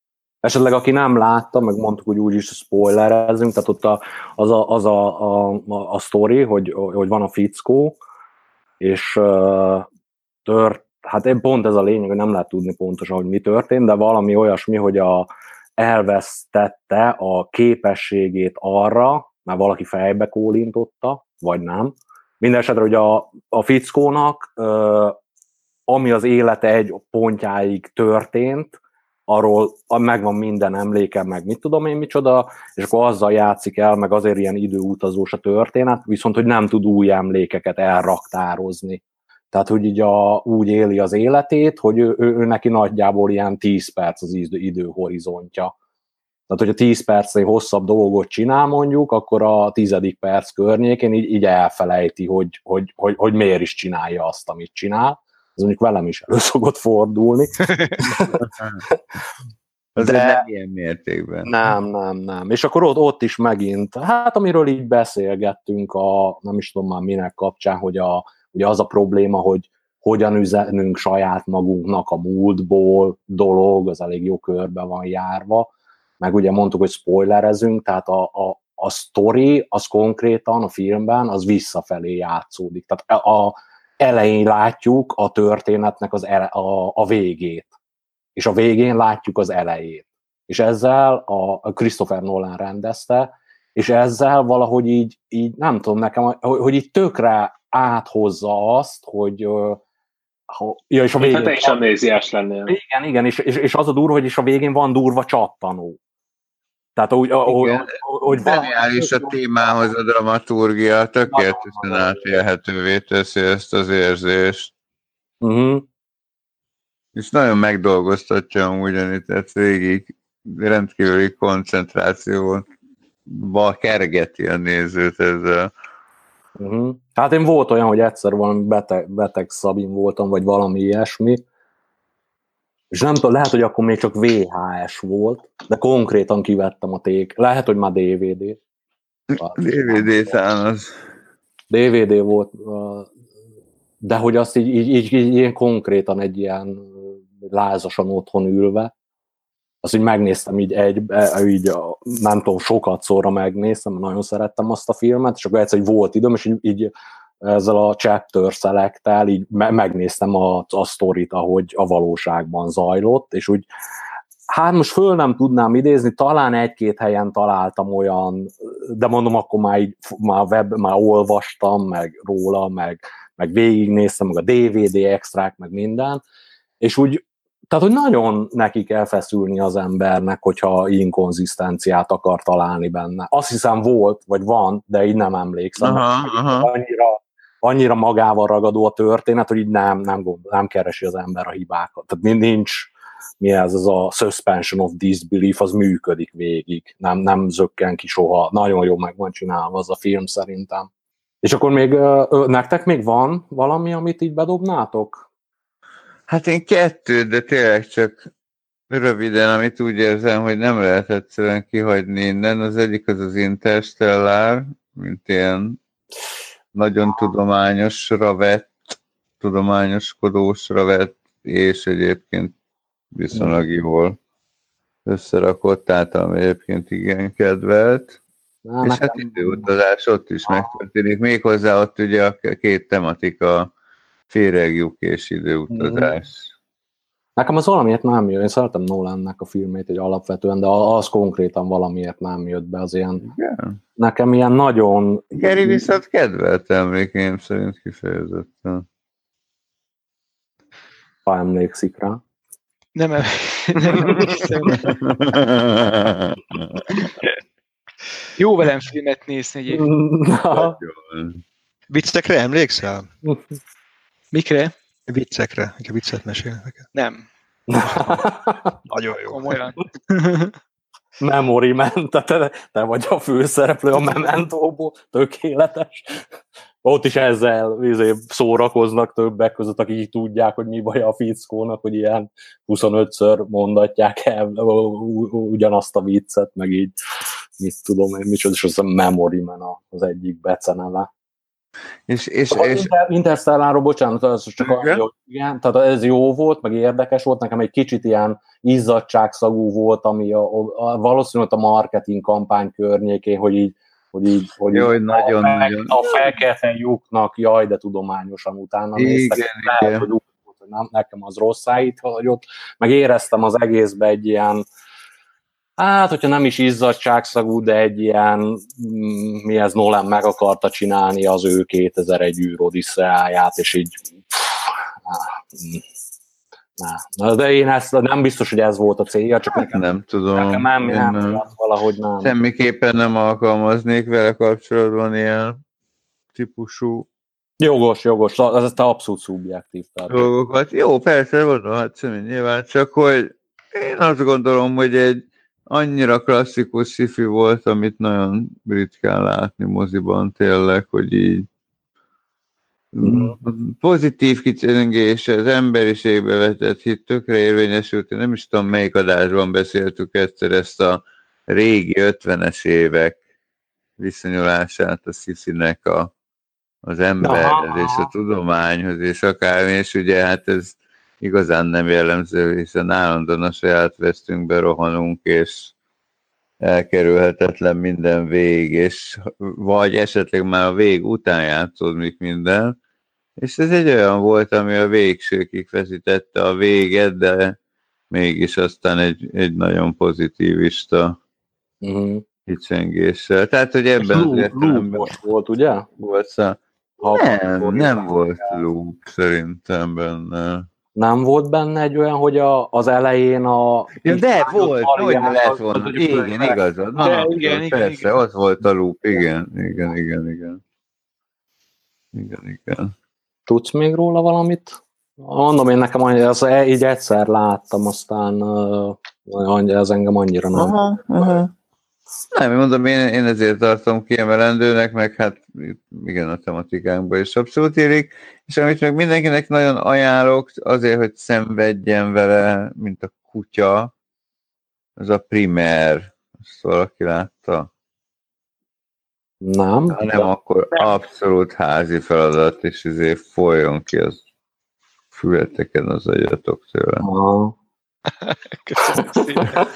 Esetleg aki nem látta, meg mondtuk, hogy úgyis spoilerezünk, tehát ott a, az, a, az a, a, a, a sztori, hogy, hogy van a fickó, és uh, tört, hát én pont ez a lényeg, hogy nem lehet tudni pontosan, hogy mi történt, de valami olyasmi, hogy a, elvesztette a képességét arra, már valaki fejbe kólintotta, vagy nem. Mindenesetre, hogy a, a fickónak, ami az élete egy pontjáig történt, arról megvan minden emléke, meg mit tudom én micsoda, és akkor azzal játszik el, meg azért ilyen időutazós a történet, viszont hogy nem tud új emlékeket elraktározni. Tehát, hogy így a, úgy éli az életét, hogy ő, ő, ő neki nagyjából ilyen 10 perc az idő, időhorizontja. Tehát, hogyha 10 percnél hosszabb dolgot csinál mondjuk, akkor a tizedik perc környékén így, így elfelejti, hogy, hogy, hogy, hogy miért is csinálja azt, amit csinál. Ez mondjuk velem is elő szokott fordulni. De nem ilyen mértékben. Nem, nem, nem. És akkor ott, ott is megint, hát amiről így beszélgettünk a, nem is tudom már minek kapcsán, hogy a, ugye az a probléma, hogy hogyan üzenünk saját magunknak a múltból dolog, az elég jó körbe van járva, meg ugye mondtuk, hogy spoilerezünk, tehát a, a, a story, az konkrétan a filmben, az visszafelé játszódik. Tehát a, a elején látjuk a történetnek az ele, a, a végét, és a végén látjuk az elejét. És ezzel a, a Christopher Nolan rendezte, és ezzel valahogy így, így nem tudom nekem, hogy, hogy így tökre áthozza azt, hogy ha, ja, és a végén... Hát te is amnéziás lennél. Igen, igen, és, és, és az a durva, hogy is a végén van durva csattanó. Tehát úgy, ahogy, hogy Zseniális a témához a dramaturgia, tökéletesen átélhetővé teszi ezt az érzést. Uh-huh. És nagyon megdolgoztatja amúgy, tehát végig rendkívüli koncentrációval kergeti a nézőt ezzel. Uh-huh. Hát én volt olyan, hogy egyszer valami beteg, beteg szabin voltam, vagy valami ilyesmi, és nem tudom, lehet, hogy akkor még csak VHS volt, de konkrétan kivettem a ték. Lehet, hogy már DVD. DVD szán az. DVD volt, de hogy azt így, így, így, így ilyen konkrétan egy ilyen lázasan otthon ülve, azt így megnéztem így egy, így nem tudom, sokat szóra megnéztem, nagyon szerettem azt a filmet, és akkor egyszer, hogy volt időm, és így, így ezzel a chapter select így me- megnéztem a, a sztorit, ahogy a valóságban zajlott, és úgy hát most föl nem tudnám idézni, talán egy-két helyen találtam olyan, de mondom, akkor már, így, már web, már olvastam, meg róla, meg, meg végignéztem, meg a DVD extrák, meg minden, és úgy, tehát, hogy nagyon neki kell feszülni az embernek, hogyha inkonzisztenciát akar találni benne. Azt hiszem volt, vagy van, de így nem emlékszem. Aha, aha. Annyira annyira magával ragadó a történet, hogy így nem, nem, nem keresi az ember a hibákat. Tehát nincs, mi ez, ez a suspension of disbelief, az működik végig, nem, nem zökken ki soha. Nagyon jó meg van csinálva az a film szerintem. És akkor még nektek még van valami, amit így bedobnátok? Hát én kettő, de tényleg csak röviden, amit úgy érzem, hogy nem lehet egyszerűen kihagyni innen. Az egyik az az Interstellar, mint ilyen nagyon tudományosra vett, tudományoskodósra vett, és egyébként viszonylag jól összerakott, ami egyébként igen kedvelt. Na, és hát időutazás ott is megtörténik. Méghozzá ott ugye a két tematika, féregjuk és időutazás. Nekem az valamiért nem jön, én szeretem Nolannek a filmét egy alapvetően, de az konkrétan valamiért nem jött be az ilyen, Igen. nekem ilyen nagyon... Geri viszont kedvelt emlékeim szerint kifejezetten. Ha emlékszik rá. Nem, nem emlékszem. Jó velem filmet nézni egyébként. Viccekre emlékszel? Mikre? Viccekre, a viccet mesélnek. Nem. Nagyon jó. Komolyan. Memory Man, te, te vagy a főszereplő a Mementóból, tökéletes. Ott is ezzel izé, szórakoznak többek között, akik így tudják, hogy mi baj a fickónak, hogy ilyen 25-ször mondatják el ugyanazt a viccet, meg így mit tudom én, micsoda, és az a Memory Man az egyik beceneve. És, és, a és... Interstellárról, bocsánat, az csak igen? Annyi, hogy igen, tehát ez jó volt, meg érdekes volt, nekem egy kicsit ilyen izzadságszagú volt, ami a, a, valószínűleg a marketing kampány környékén, hogy így hogy így, hogy jó, így nagyon, a, nagyon. a felkelten lyuknak, jaj, de tudományosan utána igen, néztek, igen. Lehet, hogy, hogy nem, nekem az rosszáit hagyott, meg éreztem az egészbe egy ilyen, Hát, hogyha nem is izzadságszagú, de egy ilyen, mm, mi ez Nolan meg akarta csinálni az ő 2001 űr Odisszeáját, és így mm, Na, de én ezt nem biztos, hogy ez volt a célja, csak nekem, nem tudom. Nekem nem, nem, nem, valahogy nem. Semmiképpen nem alkalmaznék vele kapcsolatban ilyen típusú Jogos, jogos, ez, ez abszolút szubjektív. Dolgokat. Jó, persze, mondom, hát nyilván, csak hogy én azt gondolom, hogy egy annyira klasszikus sci volt, amit nagyon ritkán látni moziban tényleg, hogy így mm. pozitív kicsengés, az emberiségbe vetett hit tökre érvényesült. Én nem is tudom, melyik adásban beszéltük egyszer ezt a régi 50-es évek viszonyulását a Sziszinek a, az emberhez és a tudományhoz, és akármi, és ugye hát ez igazán nem jellemző, hiszen állandóan a saját vesztünkbe rohanunk, és elkerülhetetlen minden vég, és vagy esetleg már a vég után játszódik minden, és ez egy olyan volt, ami a végsőkig feszítette a véget, de mégis aztán egy, egy nagyon pozitívista uh-huh. hicsengéssel. Tehát, hogy ebben az értelemben... Volt, ugye? Volt szá... Nem, nem volt loop szerintem benne. Nem volt benne egy olyan, hogy a, az elején a... Ja, de volt, hogy ne lett volna. Igen, igazad. De, igen, igen, persze, igen. ott volt a loop. Igen, igen, igen, igen. Igen, igen. Tudsz még róla valamit? Mondom én nekem, hogy ez, így egyszer láttam, aztán ez engem annyira nem. Aha, aha. Nem, mondom, én, én ezért tartom kiemelendőnek, meg hát igen, a tematikánkban is abszolút érik, és amit meg mindenkinek nagyon ajánlok, azért, hogy szenvedjen vele, mint a kutya, az a primer, azt valaki látta? Nem. Ha nem, akkor abszolút házi feladat, és ezért folyjon ki az fületeken az agyatok tőle. Aha. Köszönöm szépen.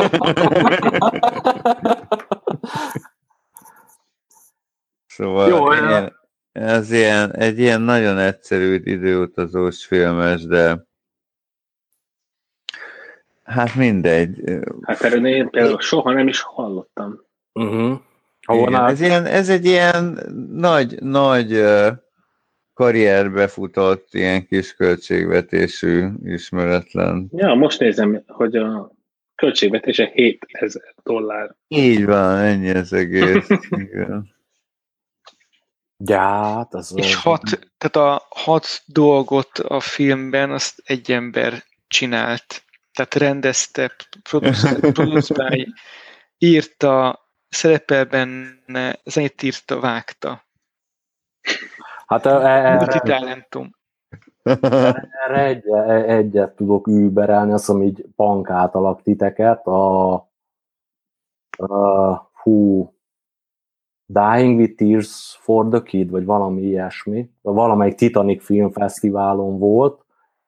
szóval Jó, ilyen, ez ilyen, egy ilyen nagyon egyszerű időutazós filmes, de hát mindegy. Hát erről én például soha nem is hallottam. Uh-huh. Igen, ez, ilyen, ez egy ilyen nagy, nagy uh, karrierbe futott, ilyen kis költségvetésű, ismeretlen. Ja, most nézem, hogy a költségvetése 7000 dollár. Így van, ennyi az egész. Igen. Ja, hát az... És hat, tehát a hat dolgot a filmben azt egy ember csinált. Tehát rendezte, producálja, írta, szerepel benne, zenét írta, vágta. Hát e, e, erre. Erre egy, egyet tudok überelni, azt mondom, így pank átalak titeket, a, a hú, Dying with Tears for the Kid, vagy valami ilyesmi, valamelyik Titanic filmfesztiválon volt,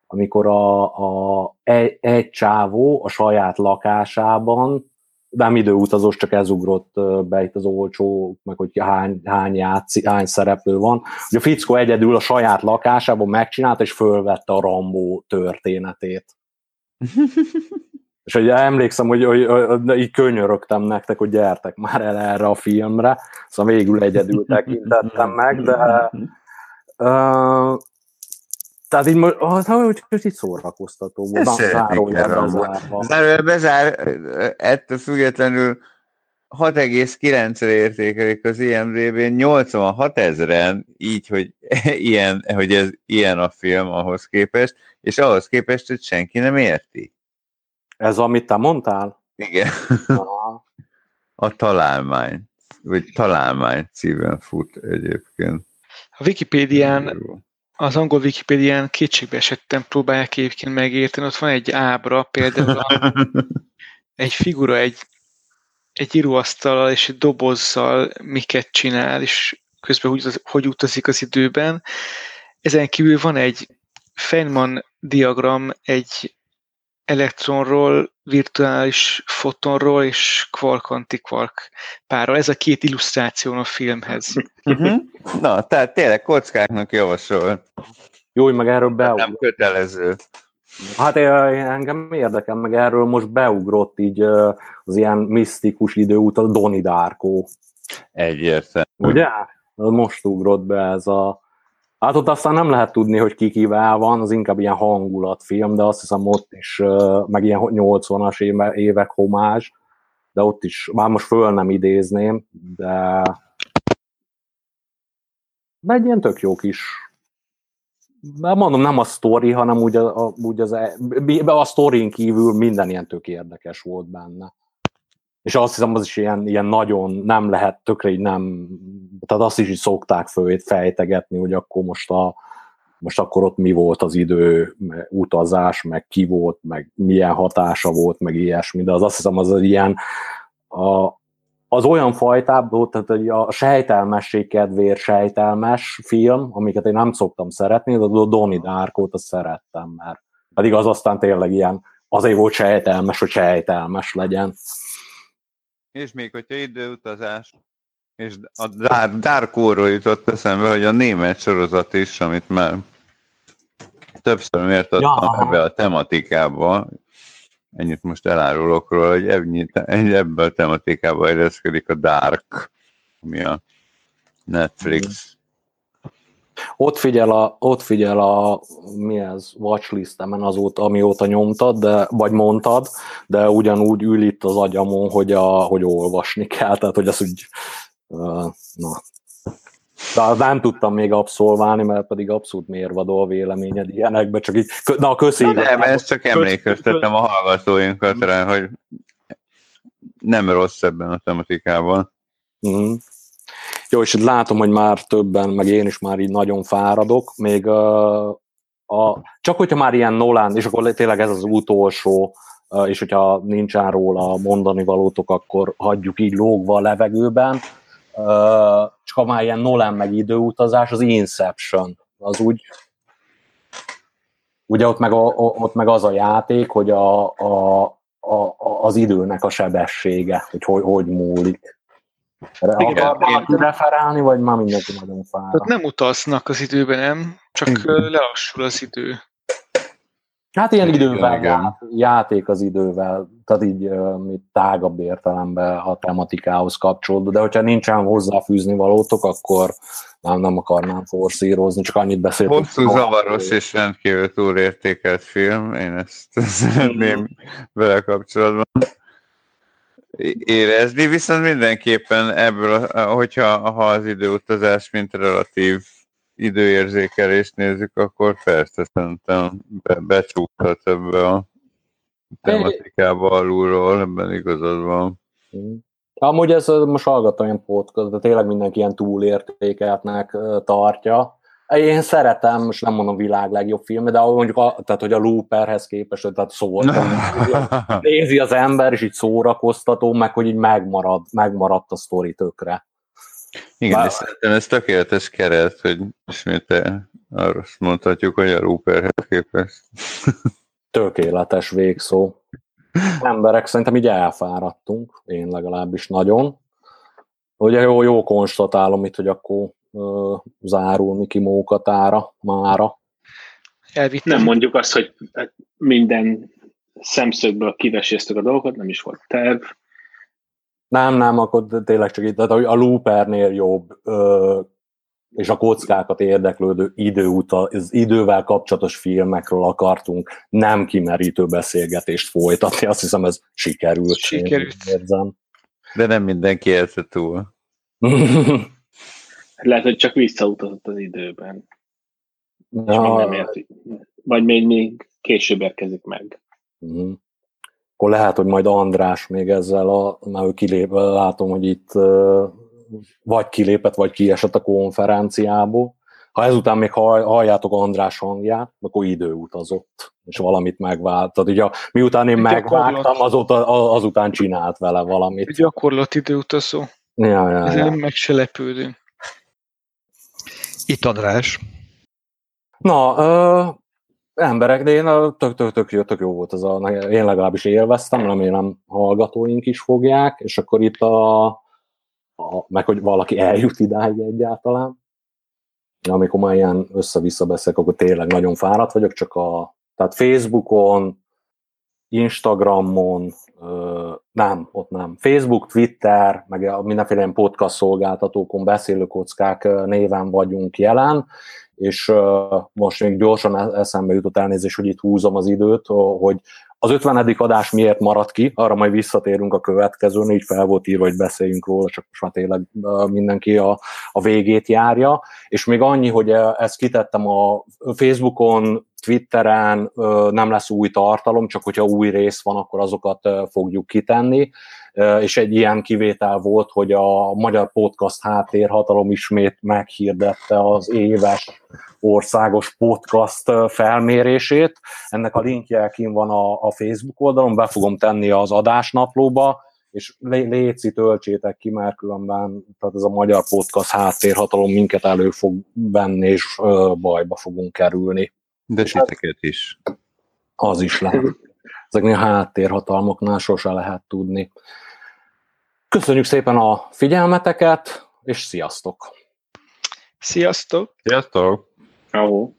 amikor a, a, egy, egy csávó a saját lakásában nem időutazós, csak ez ugrott be itt az olcsó, meg hogy hány, hány, játszik, hány szereplő van. Hogy a fickó egyedül a saját lakásában megcsinálta, és fölvette a Rambó történetét. és hogy emlékszem, hogy, hogy, hogy így könyörögtem nektek, hogy gyertek már el erre a filmre, szóval végül egyedül tekintettem meg, de uh, tehát így most, ah, hogy kicsit szórakoztató volt. Zárójel bezár, ettől függetlenül 6,9-re értékelik az IMDb-n, 86 ezeren, így, hogy ilyen, hogy ez ilyen a film ahhoz képest, és ahhoz képest, hogy senki nem érti. Ez amit te mondtál? Igen. A találmány, vagy találmány címen fut egyébként. A Wikipédián az angol Wikipédián kétségbe esettem próbálják egyébként megérteni, ott van egy ábra, például a, egy figura egy, egy íróasztallal és egy dobozzal miket csinál, és közben hogy, hogy utazik az időben. Ezen kívül van egy Feynman diagram egy elektronról, virtuális fotonról és quark-antikvark párral. Ez a két illusztráció a filmhez. Uh-huh. Na, tehát tényleg kockáknak javasol. Jó, hogy meg erről beugrott. Nem kötelező. Hát engem érdekel, meg erről most beugrott így az ilyen misztikus időút a Doni Darko. Egyértelmű. Ugye? Most ugrott be ez a Hát ott aztán nem lehet tudni, hogy ki kivel van, az inkább ilyen hangulatfilm, de azt hiszem ott is, meg ilyen 80-as évek homás, de ott is, már most föl nem idézném, de de egy ilyen tök jó kis de mondom, nem a sztori, hanem úgy, a, úgy az, e- a sztorin kívül minden ilyen tök érdekes volt benne. És azt hiszem, az is ilyen, ilyen nagyon nem lehet tökre így nem, tehát azt is így szokták föl, fejtegetni, hogy akkor most a, most akkor ott mi volt az idő, utazás, meg ki volt, meg milyen hatása volt, meg ilyesmi, de az azt hiszem az egy ilyen a, az olyan fajtából, tehát a sejtelmesség kedvéért sejtelmes film, amiket én nem szoktam szeretni, de a Donnie Darkot azt szerettem, mert pedig az aztán tényleg ilyen, azért volt sejtelmes, hogy sejtelmes legyen. És még hogyha időutazás, és a Darkóról jutott eszembe, hogy a német sorozat is, amit már többször mértettem ja. ebbe a tematikába, ennyit most elárulok róla, hogy ebbe a tematikába érezkedik a Dark, ami a Netflix. Ott figyel a, ott figyel a mi ez, watchlistemen azóta, amióta nyomtad, de, vagy mondtad, de ugyanúgy ül itt az agyamon, hogy, a, hogy olvasni kell, tehát hogy ez úgy, na, de nem tudtam még abszolválni, mert pedig abszolút mérvadó a véleményed ilyenekbe, csak így, na köszönjük. Nem, ezt csak emlékeztetem a hallgatóinkat rá, hogy nem rossz ebben a tematikában. Mm. Jó, és látom, hogy már többen, meg én is már így nagyon fáradok, még uh, a, csak hogyha már ilyen Nolan, és akkor tényleg ez az utolsó, és hogyha nincsen róla mondani valótok, akkor hagyjuk így lógva a levegőben, csak ha már ilyen Nolan meg időutazás, az Inception, az úgy, ugye ott meg, a, ott meg az a játék, hogy a, a, a, az időnek a sebessége, hogy hogy, hogy múlik. Igen, referálni, vagy már mindenki nagyon fáradt? Tehát nem utaznak az időben, nem? Csak lelassul az idő. Hát ilyen idővel, igen. játék az idővel, tehát így mit tágabb értelemben a tematikához kapcsolódó, de hogyha nincsen hozzáfűzni valótok, akkor nem, nem akarnám forszírozni, csak annyit beszéltünk. Hosszú, zavaros és rendkívül túlértékelt film, én ezt szeretném vele kapcsolatban érezni, viszont mindenképpen ebből, hogyha ha az időutazás mint relatív időérzékelést nézzük, akkor persze szerintem be, becsúszhat ebbe a tematikába alulról, ebben igazad van. Mm. Amúgy ez most hallgatom ilyen podcast, de tényleg mindenki ilyen túlértékeltnek tartja. Én szeretem, most nem mondom világ legjobb film, de mondjuk, a, tehát, hogy a Looperhez képest, tehát szó, nézi az ember, és így szórakoztató, meg hogy így megmarad, megmaradt a sztori tökre. Igen, Bár... és szerintem ez tökéletes keret, hogy ismét arra mondhatjuk, hogy a Rupperhez képest. Tökéletes végszó. Emberek szerintem így elfáradtunk, én legalábbis nagyon. Ugye jó, jó konstatálom itt, hogy akkor uh, zárul Miki Mókatára mára. Elvittem. Nem mondjuk azt, hogy minden szemszögből kiveséztük a dolgokat, nem is volt terv, nem, nem, akkor tényleg csak itt, a loopernél jobb, ö, és a kockákat érdeklődő időuta, az idővel kapcsolatos filmekről akartunk nem kimerítő beszélgetést folytatni. Azt hiszem, ez sikerült. Sikerült. Érzem. De nem mindenki érte túl. Lehet, hogy csak visszautazott az időben. Ja. És még nem érti. Vagy még, még később érkezik meg. Uh-huh akkor lehet, hogy majd András még ezzel, a, már ő kilép, látom, hogy itt vagy kilépett, vagy kiesett a konferenciából. Ha ezután még halljátok András hangját, akkor időutazott, és valamit megvált. Tehát ugye, miután én megvágtam, azóta, azután csinált vele valamit. Gyakorlat időutazó. Ja, ja, ja. meg se lepődünk. Itt András. Na, emberek, de én tök, tök, tök, tök, tök jó volt ez a, én legalábbis élveztem, remélem hallgatóink is fogják, és akkor itt a, a meg hogy valaki eljut idáig egyáltalán, amikor már ilyen össze-vissza beszélek, akkor tényleg nagyon fáradt vagyok, csak a, tehát Facebookon, Instagramon, nem, ott nem, Facebook, Twitter, meg mindenféle ilyen podcast szolgáltatókon beszélőkockák néven vagyunk jelen, és most még gyorsan e-, eszembe jutott elnézés, hogy itt húzom az időt, hogy az 50. adás miért maradt ki, arra majd visszatérünk a következőn, így fel volt írva, hogy beszéljünk róla, csak most már tényleg mindenki a, a végét járja. És még annyi, hogy ezt kitettem a Facebookon, Twitteren, nem lesz új tartalom, csak hogyha új rész van, akkor azokat fogjuk kitenni. és egy ilyen kivétel volt, hogy a Magyar Podcast Háttérhatalom ismét meghirdette az éves országos podcast felmérését. Ennek a linkje kim van a, a Facebook oldalon, be fogom tenni az adásnaplóba, és léci töltsétek ki, mert különben tehát ez a magyar podcast háttérhatalom minket elő fog venni, és bajba fogunk kerülni. De siteket is. Az is lehet. Ezeknél a háttérhatalmoknál sose lehet tudni. Köszönjük szépen a figyelmeteket, és sziasztok! Sziasztok! Sziasztok! Ahó.